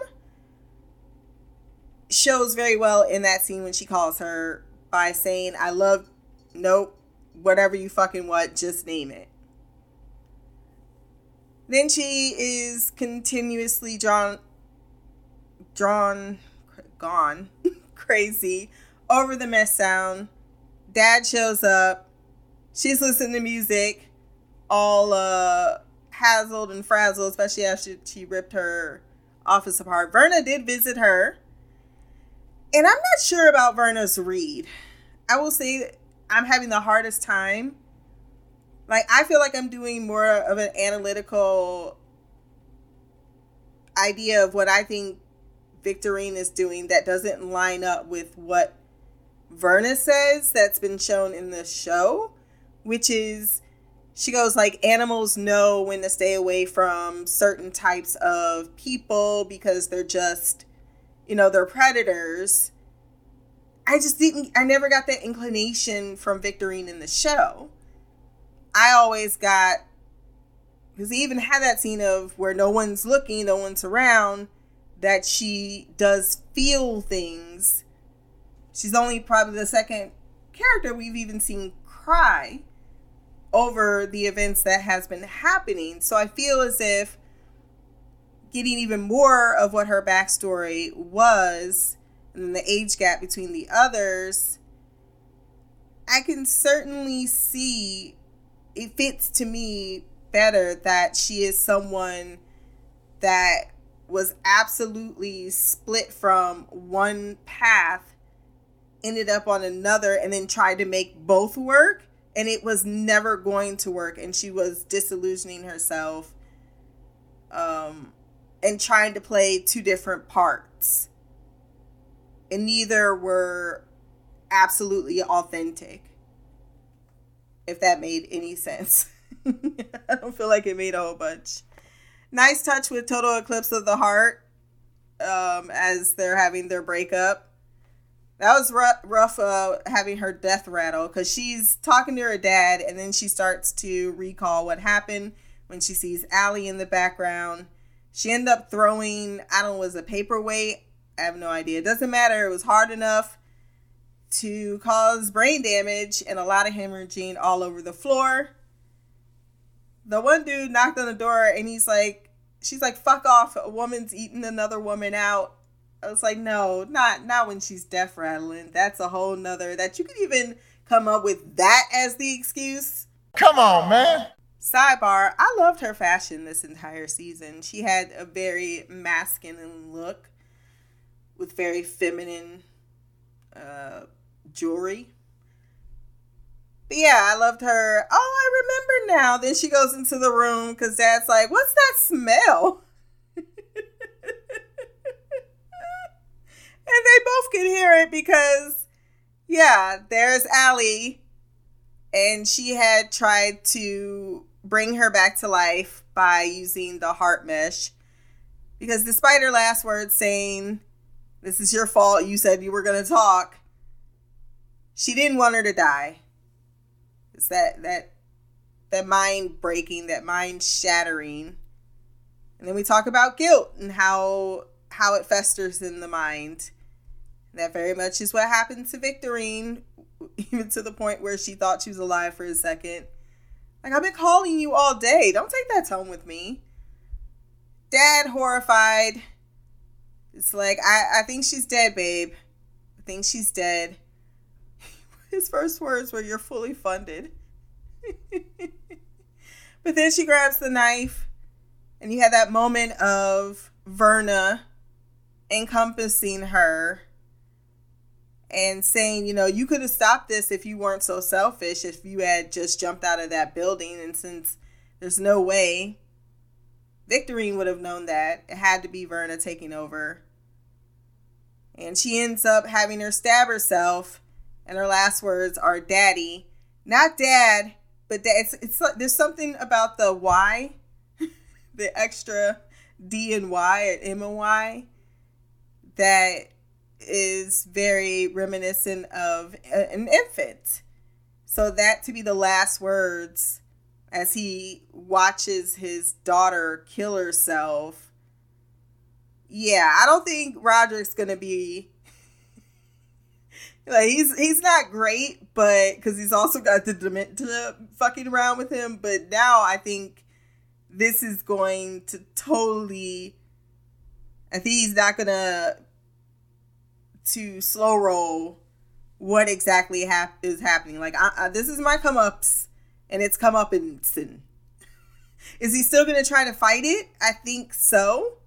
shows very well in that scene when she calls her by saying, I love, nope, whatever you fucking want, just name it. Then she is continuously drawn, drawn, gone (laughs) crazy over the mess sound. Dad shows up. She's listening to music, all uh, hazzled and frazzled, especially after she ripped her office apart. Verna did visit her and I'm not sure about Verna's read. I will say I'm having the hardest time. Like I feel like I'm doing more of an analytical idea of what I think Victorine is doing that doesn't line up with what Verna says that's been shown in the show, which is she goes like animals know when to stay away from certain types of people because they're just you know, they're predators. I just didn't, I never got that inclination from Victorine in the show. I always got, because he even had that scene of where no one's looking, no one's around, that she does feel things. She's only probably the second character we've even seen cry over the events that has been happening. So I feel as if getting even more of what her backstory was and then the age gap between the others, I can certainly see it fits to me better that she is someone that was absolutely split from one path, ended up on another, and then tried to make both work. And it was never going to work. And she was disillusioning herself um, and trying to play two different parts. And neither were absolutely authentic. If that made any sense. (laughs) I don't feel like it made a whole bunch. Nice touch with Total Eclipse of the Heart um, as they're having their breakup. That was rough, rough uh, having her death rattle because she's talking to her dad and then she starts to recall what happened when she sees Allie in the background. She ended up throwing, I don't know, was a paperweight. I have no idea. It doesn't matter. It was hard enough to cause brain damage and a lot of hemorrhaging all over the floor. The one dude knocked on the door and he's like, she's like, fuck off. A woman's eating another woman out. I was like, no, not not when she's death rattling. That's a whole nother that you could even come up with that as the excuse. Come on, man. Sidebar, I loved her fashion this entire season. She had a very masculine look with very feminine uh, jewelry. But yeah, I loved her. Oh, I remember now. Then she goes into the room because dad's like, What's that smell? (laughs) and they both can hear it because, yeah, there's Allie. And she had tried to bring her back to life by using the heart mesh. Because despite her last words saying, This is your fault, you said you were going to talk, she didn't want her to die. It's that, that, that mind breaking, that mind shattering. And then we talk about guilt and how how it festers in the mind. That very much is what happened to Victorine, (laughs) even to the point where she thought she was alive for a second. Like, I've been calling you all day. Don't take that tone with me. Dad, horrified. It's like, I, I think she's dead, babe. I think she's dead. (laughs) His first words were, You're fully funded. (laughs) but then she grabs the knife, and you had that moment of Verna encompassing her and saying, you know, you could have stopped this if you weren't so selfish, if you had just jumped out of that building. And since there's no way Victorine would have known that, it had to be Verna taking over. And she ends up having her stab herself, and her last words are daddy. Not dad, but dad. It's, it's like there's something about the Y, (laughs) the extra D and Y at M and Y, that is very reminiscent of a- an infant. So that to be the last words as he watches his daughter kill herself. Yeah, I don't think Roderick's gonna be (laughs) like he's he's not great, but because he's also got the dementia fucking around with him. But now I think this is going to totally. I think he's not gonna to slow roll what exactly hap- is happening. Like, I, I, this is my come ups, and it's come up in sin. (laughs) is he still going to try to fight it? I think so.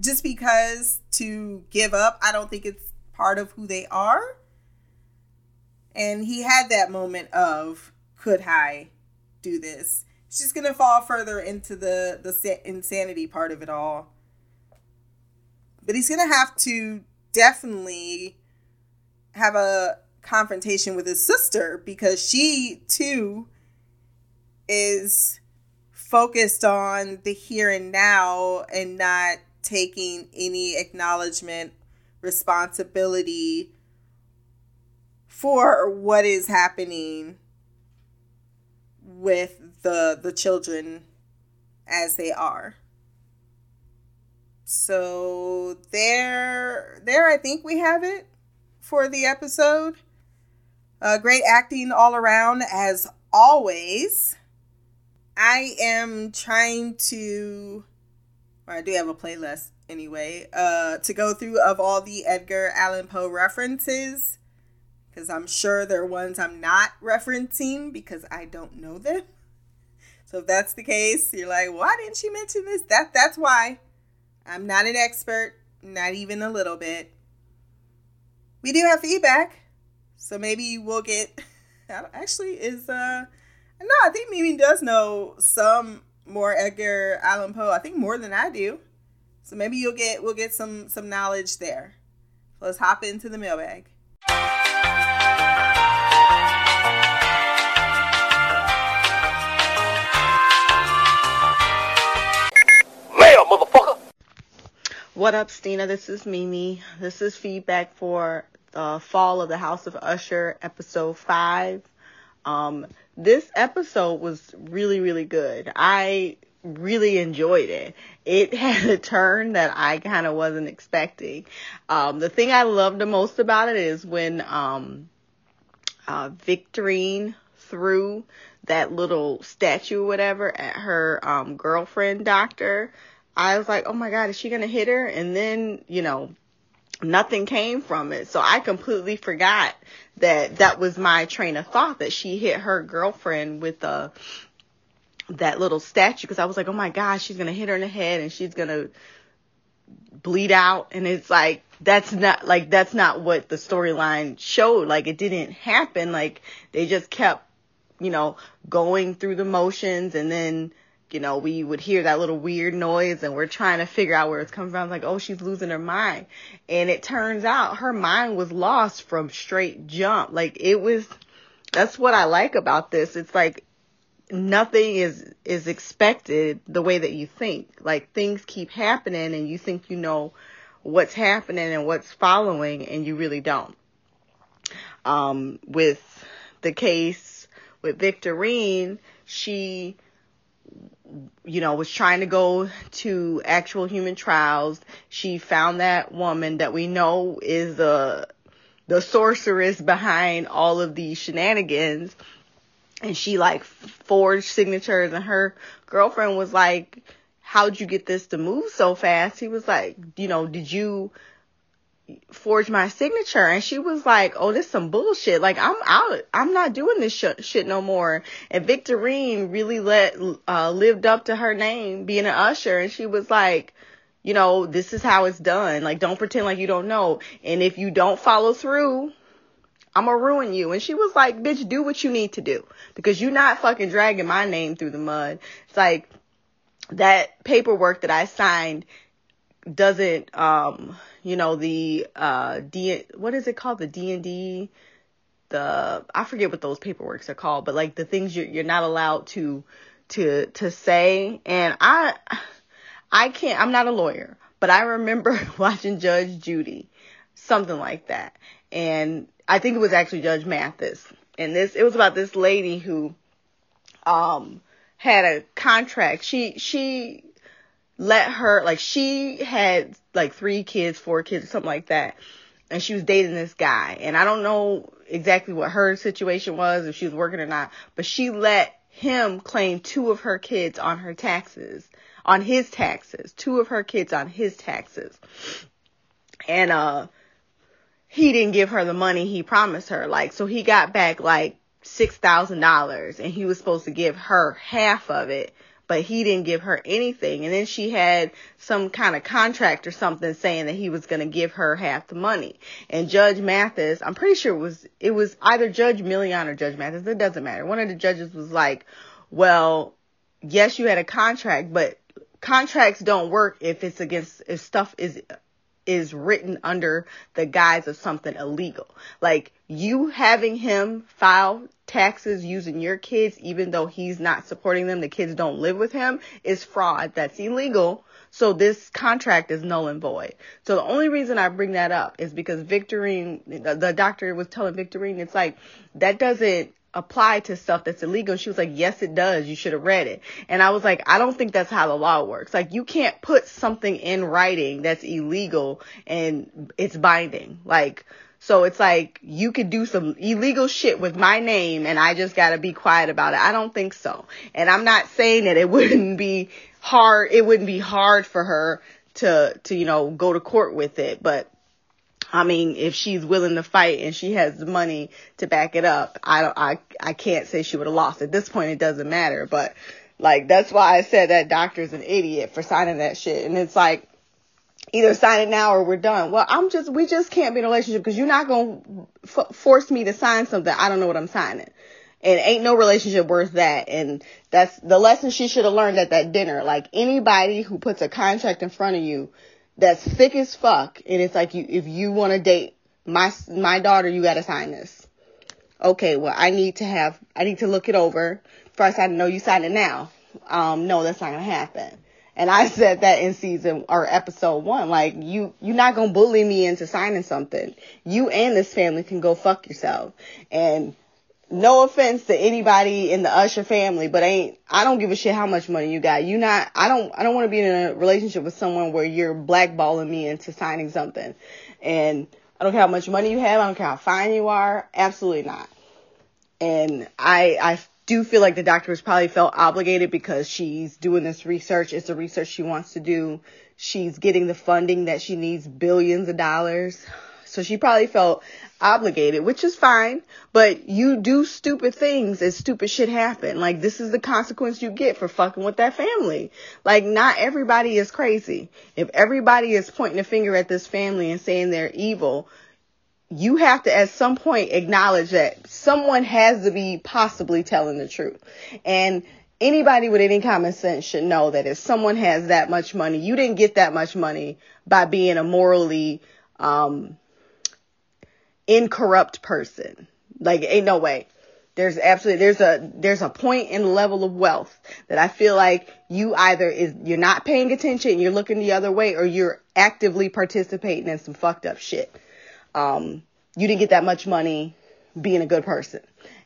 Just because to give up, I don't think it's part of who they are. And he had that moment of, could I do this? It's just going to fall further into the, the insanity part of it all. But he's to have to definitely have a confrontation with his sister because she too is focused on the here and now and not taking any acknowledgement responsibility for what is happening with the the children as they are so there there i think we have it for the episode uh, great acting all around as always i am trying to or i do have a playlist anyway, uh, to go through of all the Edgar Allan Poe references, because I'm sure there are ones I'm not referencing because I don't know them. So if that's the case, you're like, why didn't she mention this? That that's why. I'm not an expert, not even a little bit. We do have feedback, so maybe we'll get. (laughs) Actually, is uh, no, I think Mimi does know some more Edgar Allan Poe. I think more than I do. So maybe you'll get we'll get some some knowledge there. Let's hop into the mailbag. What up, Stina? This is Mimi. This is feedback for the Fall of the House of Usher, episode 5. Um, this episode was really, really good. I really enjoyed it. It (laughs) had a turn that I kind of wasn't expecting. Um, the thing I loved the most about it is when um, uh, Victorine threw that little statue or whatever at her um, girlfriend doctor. I was like, oh my God, is she going to hit her? And then, you know, nothing came from it. So I completely forgot that that was my train of thought that she hit her girlfriend with a that little statue because I was like, oh my gosh, she's gonna hit her in the head and she's gonna bleed out. And it's like that's not like that's not what the storyline showed. Like it didn't happen. Like they just kept, you know, going through the motions and then you know, we would hear that little weird noise and we're trying to figure out where it's coming from. Like, oh, she's losing her mind. And it turns out her mind was lost from straight jump. Like it was, that's what I like about this. It's like nothing is, is expected the way that you think. Like things keep happening and you think you know what's happening and what's following and you really don't. Um, with the case with Victorine, she, you know, was trying to go to actual human trials. She found that woman that we know is the the sorceress behind all of these shenanigans. And she like forged signatures and her girlfriend was like, How'd you get this to move so fast? He was like, you know, did you forge my signature and she was like oh this some bullshit. Like i'm out. I'm not doing this sh- shit no more. And victorine really let uh lived up to her name being an usher and she was like you know this is how it's done. Like don't pretend like you don't know. And if you don't follow through i'm gonna ruin you. And she was like bitch do what you need to do because you're not fucking dragging my name through the mud. It's like that paperwork that i signed doesn't um you know the uh D what is it called? The D and D the I forget what those paperworks are called but like the things you're you're not allowed to to to say. And I I can't I'm not a lawyer but I remember (laughs) watching Judge Judy something like that. And I think it was actually Judge Mathis. And this it was about this lady who um had a contract. She she let her like she had like three kids, four kids, something like that. And she was dating this guy. And I don't know exactly what her situation was, if she was working or not, but she let him claim two of her kids on her taxes, on his taxes, two of her kids on his taxes. And, uh, he didn't give her the money he promised her. Like, so he got back like $6,000 and he was supposed to give her half of it but he didn't give her anything. And then she had some kind of contract or something saying that he was going to give her half the money. And Judge Mathis, I'm pretty sure it was, it was either Judge Milian or Judge Mathis. It doesn't matter. One of the judges was like, well, yes, you had a contract, but contracts don't work if it's against, if stuff is is written under the guise of something illegal. Like you having him file taxes using your kids, even though he's not supporting them, the kids don't live with him, is fraud. That's illegal. So this contract is null and void. So the only reason I bring that up is because Victorine, the, the doctor was telling Victorine, it's like, that doesn't apply to stuff that's illegal. And she was like, yes, it does. You should have read it. And I was like, I don't think that's how the law works. Like you can't put something in writing that's illegal and it's binding. Like, so it's like you could do some illegal shit with my name and I just gotta be quiet about it. I don't think so. And I'm not saying that it (laughs) wouldn't be hard, it wouldn't be hard for her to to you know go to court with it, but I mean, if she's willing to fight and she has the money to back it up, I don't, I, I can't say she would have lost. At this point, it doesn't matter. But like, that's why I said that doctor's an idiot for signing that shit. And it's like, either sign it now or we're done. Well, I'm just, we just can't be in a relationship because you're not going to f- force me to sign something. I don't know what I'm signing. And ain't no relationship worth that. And that's the lesson she should have learned at that dinner. Like anybody who puts a contract in front of you that's thick as fuck, and it's like you if you want to date my my daughter, you got to sign this. Okay, well I need to have I need to look it over. First, I know you signed it now. Um, no, that's not gonna happen. And I said that in season or episode one, like you you're not gonna bully me into signing something. You and this family can go fuck yourself. And no offense to anybody in the Usher family, but ain't I don't give a shit how much money you got. You not I don't I don't want to be in a relationship with someone where you're blackballing me into signing something. And I don't care how much money you have, I don't care how fine you are, absolutely not. And I I do feel like the doctor has probably felt obligated because she's doing this research. It's the research she wants to do. She's getting the funding that she needs, billions of dollars. So she probably felt obligated, which is fine, but you do stupid things and stupid shit happen. Like this is the consequence you get for fucking with that family. Like not everybody is crazy. If everybody is pointing a finger at this family and saying they're evil, you have to at some point acknowledge that someone has to be possibly telling the truth. And anybody with any common sense should know that if someone has that much money, you didn't get that much money by being a morally um incorrupt person. Like ain't no way. There's absolutely there's a there's a point in the level of wealth that I feel like you either is you're not paying attention, you're looking the other way, or you're actively participating in some fucked up shit. Um, you didn't get that much money being a good person.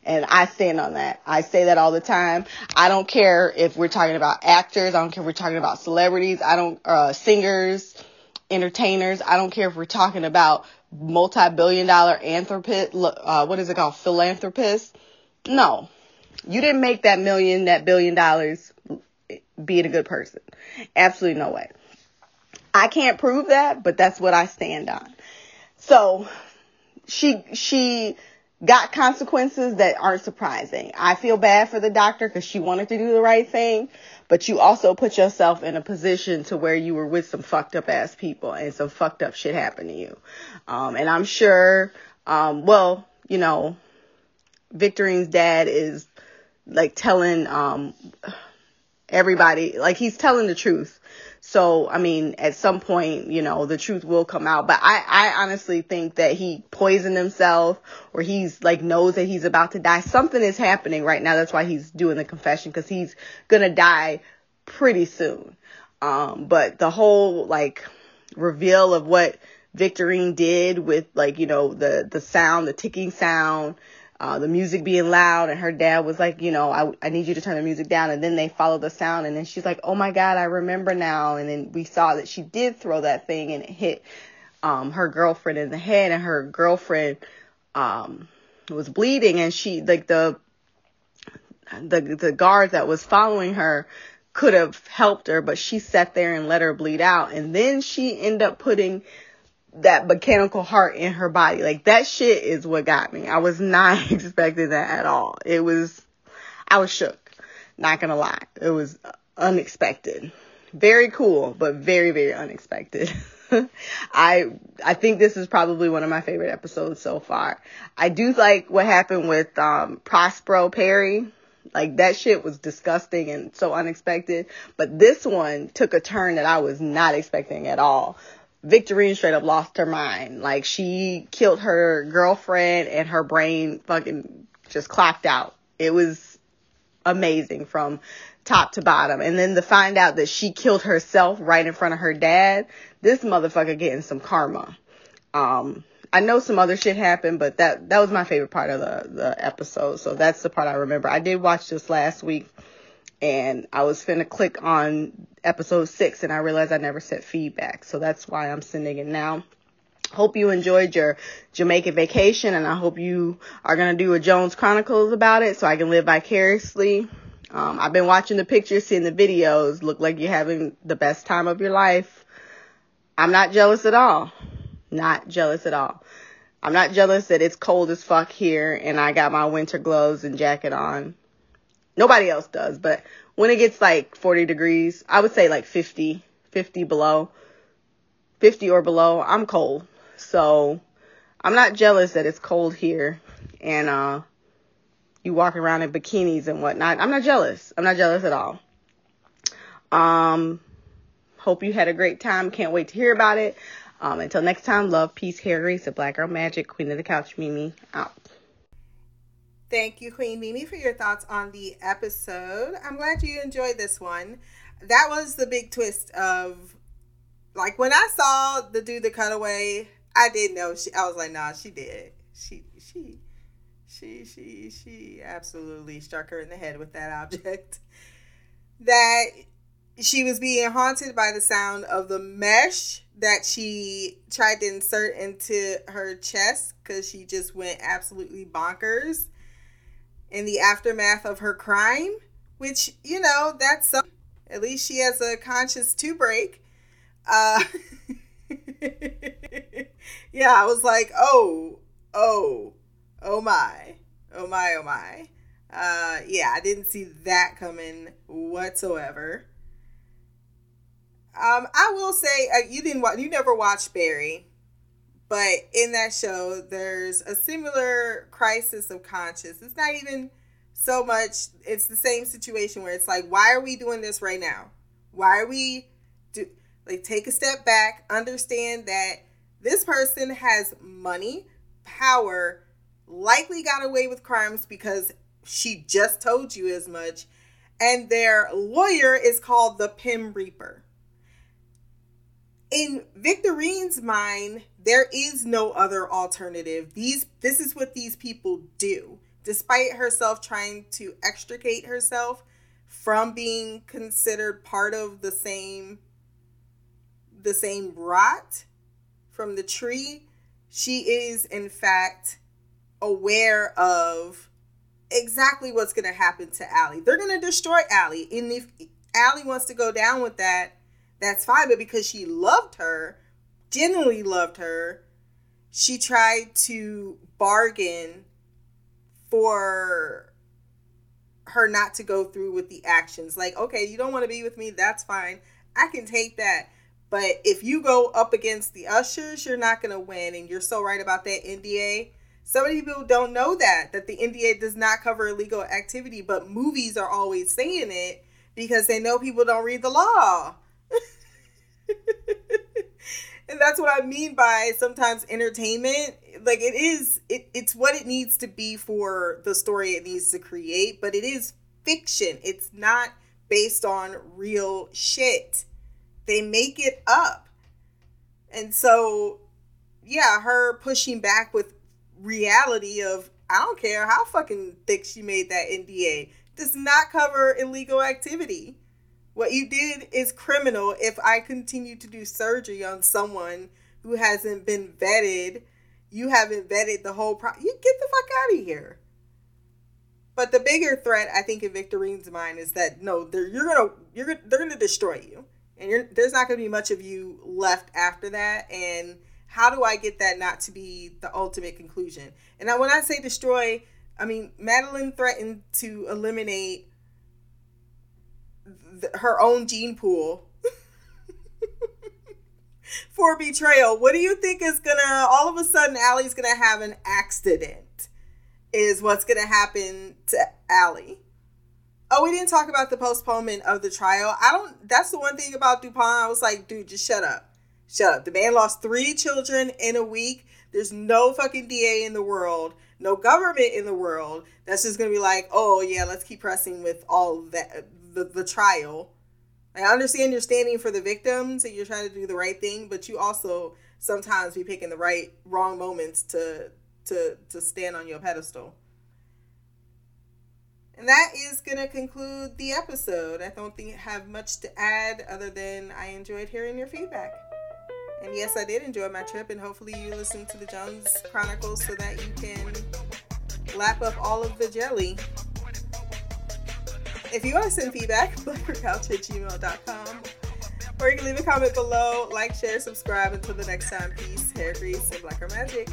And I stand on that. I say that all the time. I don't care if we're talking about actors. I don't care if we're talking about celebrities. I don't, uh, singers, entertainers. I don't care if we're talking about multi-billion dollar anthropist, uh, what is it called? Philanthropist. No, you didn't make that million, that billion dollars being a good person. Absolutely no way. I can't prove that, but that's what I stand on. So she, she got consequences that aren't surprising. I feel bad for the doctor because she wanted to do the right thing, but you also put yourself in a position to where you were with some fucked up ass people and some fucked up shit happened to you. Um, and I'm sure, um, well, you know, Victorine's dad is like telling, um, everybody, like he's telling the truth. So, I mean, at some point, you know, the truth will come out. But I, I honestly think that he poisoned himself or he's like knows that he's about to die. Something is happening right now. That's why he's doing the confession because he's gonna die pretty soon. Um, but the whole like reveal of what Victorine did with like, you know, the, the sound, the ticking sound, uh, the music being loud and her dad was like, you know, I, I need you to turn the music down. And then they follow the sound and then she's like, oh my God, I remember now. And then we saw that she did throw that thing and it hit, um, her girlfriend in the head and her girlfriend, um, was bleeding and she, like the, the, the guard that was following her could have helped her, but she sat there and let her bleed out. And then she ended up putting that mechanical heart in her body. Like that shit is what got me. I was not (laughs) expecting that at all. It was, I was shook. Not gonna lie. It was unexpected. Very cool, but very, very unexpected. (laughs) I, I think this is probably one of my favorite episodes so far. I do like what happened with, um, Prospero Perry. Like that shit was disgusting and so unexpected. But this one took a turn that I was not expecting at all. Victorine straight up lost her mind. Like she killed her girlfriend and her brain fucking just clocked out. It was amazing from top to bottom. And then to find out that she killed herself right in front of her dad, this motherfucker getting some karma. Um, I know some other shit happened, but that that was my favorite part of the the episode. So that's the part I remember. I did watch this last week and I was finna click on episode six and I realized I never sent feedback. So that's why I'm sending it now. Hope you enjoyed your Jamaican vacation and I hope you are to do a Jones Chronicles about it so I can live vicariously. Um, I've been watching the pictures, seeing the videos. Look like you're having the best time of your life. I'm not jealous at all. Not jealous at all. I'm not jealous that it's cold as fuck here and I got my winter gloves and jacket on. Nobody else does, but when it gets like 40 degrees, I would say like 50, 50 below, 50 or below, I'm cold. So I'm not jealous that it's cold here and uh you walk around in bikinis and whatnot. I'm not jealous. I'm not jealous at all. Um hope you had a great time. Can't wait to hear about it. Um, until next time, love, peace, hair grease, the Black Girl Magic, Queen of the Couch, Mimi, out. Thank you, Queen Mimi, for your thoughts on the episode. I'm glad you enjoyed this one. That was the big twist of, like, when I saw the do the cutaway, I didn't know she. I was like, nah, she did. She, she, she, she, she absolutely struck her in the head with that object. (laughs) That she was being haunted by the sound of the mesh that she tried to insert into her chest because she just went absolutely bonkers in the aftermath of her crime, which, you know, that's at least she has a conscious to break. Uh, (laughs) yeah, I was like, oh, oh, oh my, oh my, oh my. Uh, yeah, I didn't see that coming whatsoever. Um, I will say uh, you didn't watch, you never watched Barry, but in that show, there's a similar crisis of conscience. It's not even so much. It's the same situation where it's like, why are we doing this right now? Why are we do like take a step back, understand that this person has money, power, likely got away with crimes because she just told you as much, and their lawyer is called the Pym Reaper in Victorine's mind, there is no other alternative. These this is what these people do. Despite herself trying to extricate herself from being considered part of the same the same rot from the tree, she is in fact aware of exactly what's going to happen to Allie. They're going to destroy Allie. And if Allie wants to go down with that, that's fine. But because she loved her, genuinely loved her, she tried to bargain for her not to go through with the actions. Like, okay, you don't want to be with me, that's fine. I can take that. But if you go up against the ushers, you're not going to win. And you're so right about that NDA. So many people don't know that, that the NDA does not cover illegal activity, but movies are always saying it because they know people don't read the law. (laughs) and that's what I mean by sometimes entertainment. Like it is it, it's what it needs to be for the story it needs to create, but it is fiction. It's not based on real shit. They make it up. And so yeah, her pushing back with reality of I don't care how fucking thick she made that NDA does not cover illegal activity. What you did is criminal if I continue to do surgery on someone who hasn't been vetted. You haven't vetted the whole pro you get the fuck out of here. But the bigger threat, I think, in Victorine's mind is that no, they're you're gonna you're gonna, they're gonna destroy you, and there's not gonna be much of you left after that. And how do I get that not to be the ultimate conclusion? And now, when I say destroy, I mean Madeline threatened to eliminate th- her own gene pool (laughs) for betrayal. What do you think is gonna all of a sudden Allie's gonna have an accident? Is what's gonna happen to Allie. Oh, we didn't talk about the postponement of the trial. I don't that's the one thing about Dupin. I was like, dude, just shut up. Shut up. The man lost three children in a week. There's no fucking DA in the world, no government in the world that's just gonna be like, oh yeah, let's keep pressing with all that the, the trial. I understand you're standing for the victims and you're trying to do the right thing, but you also sometimes be picking the right wrong moments to to to stand on your pedestal. And that is gonna conclude the episode. I don't think I have much to add other than I enjoyed hearing your feedback. And yes, I did enjoy my trip, and hopefully you listen to the Jones Chronicles so that you can lap up all of the jelly. If you want to send feedback, blackgirlcouch at gmail.com. Or you can leave a comment below, like, share, subscribe. Until the next time, peace, hair grease, and blacker magic.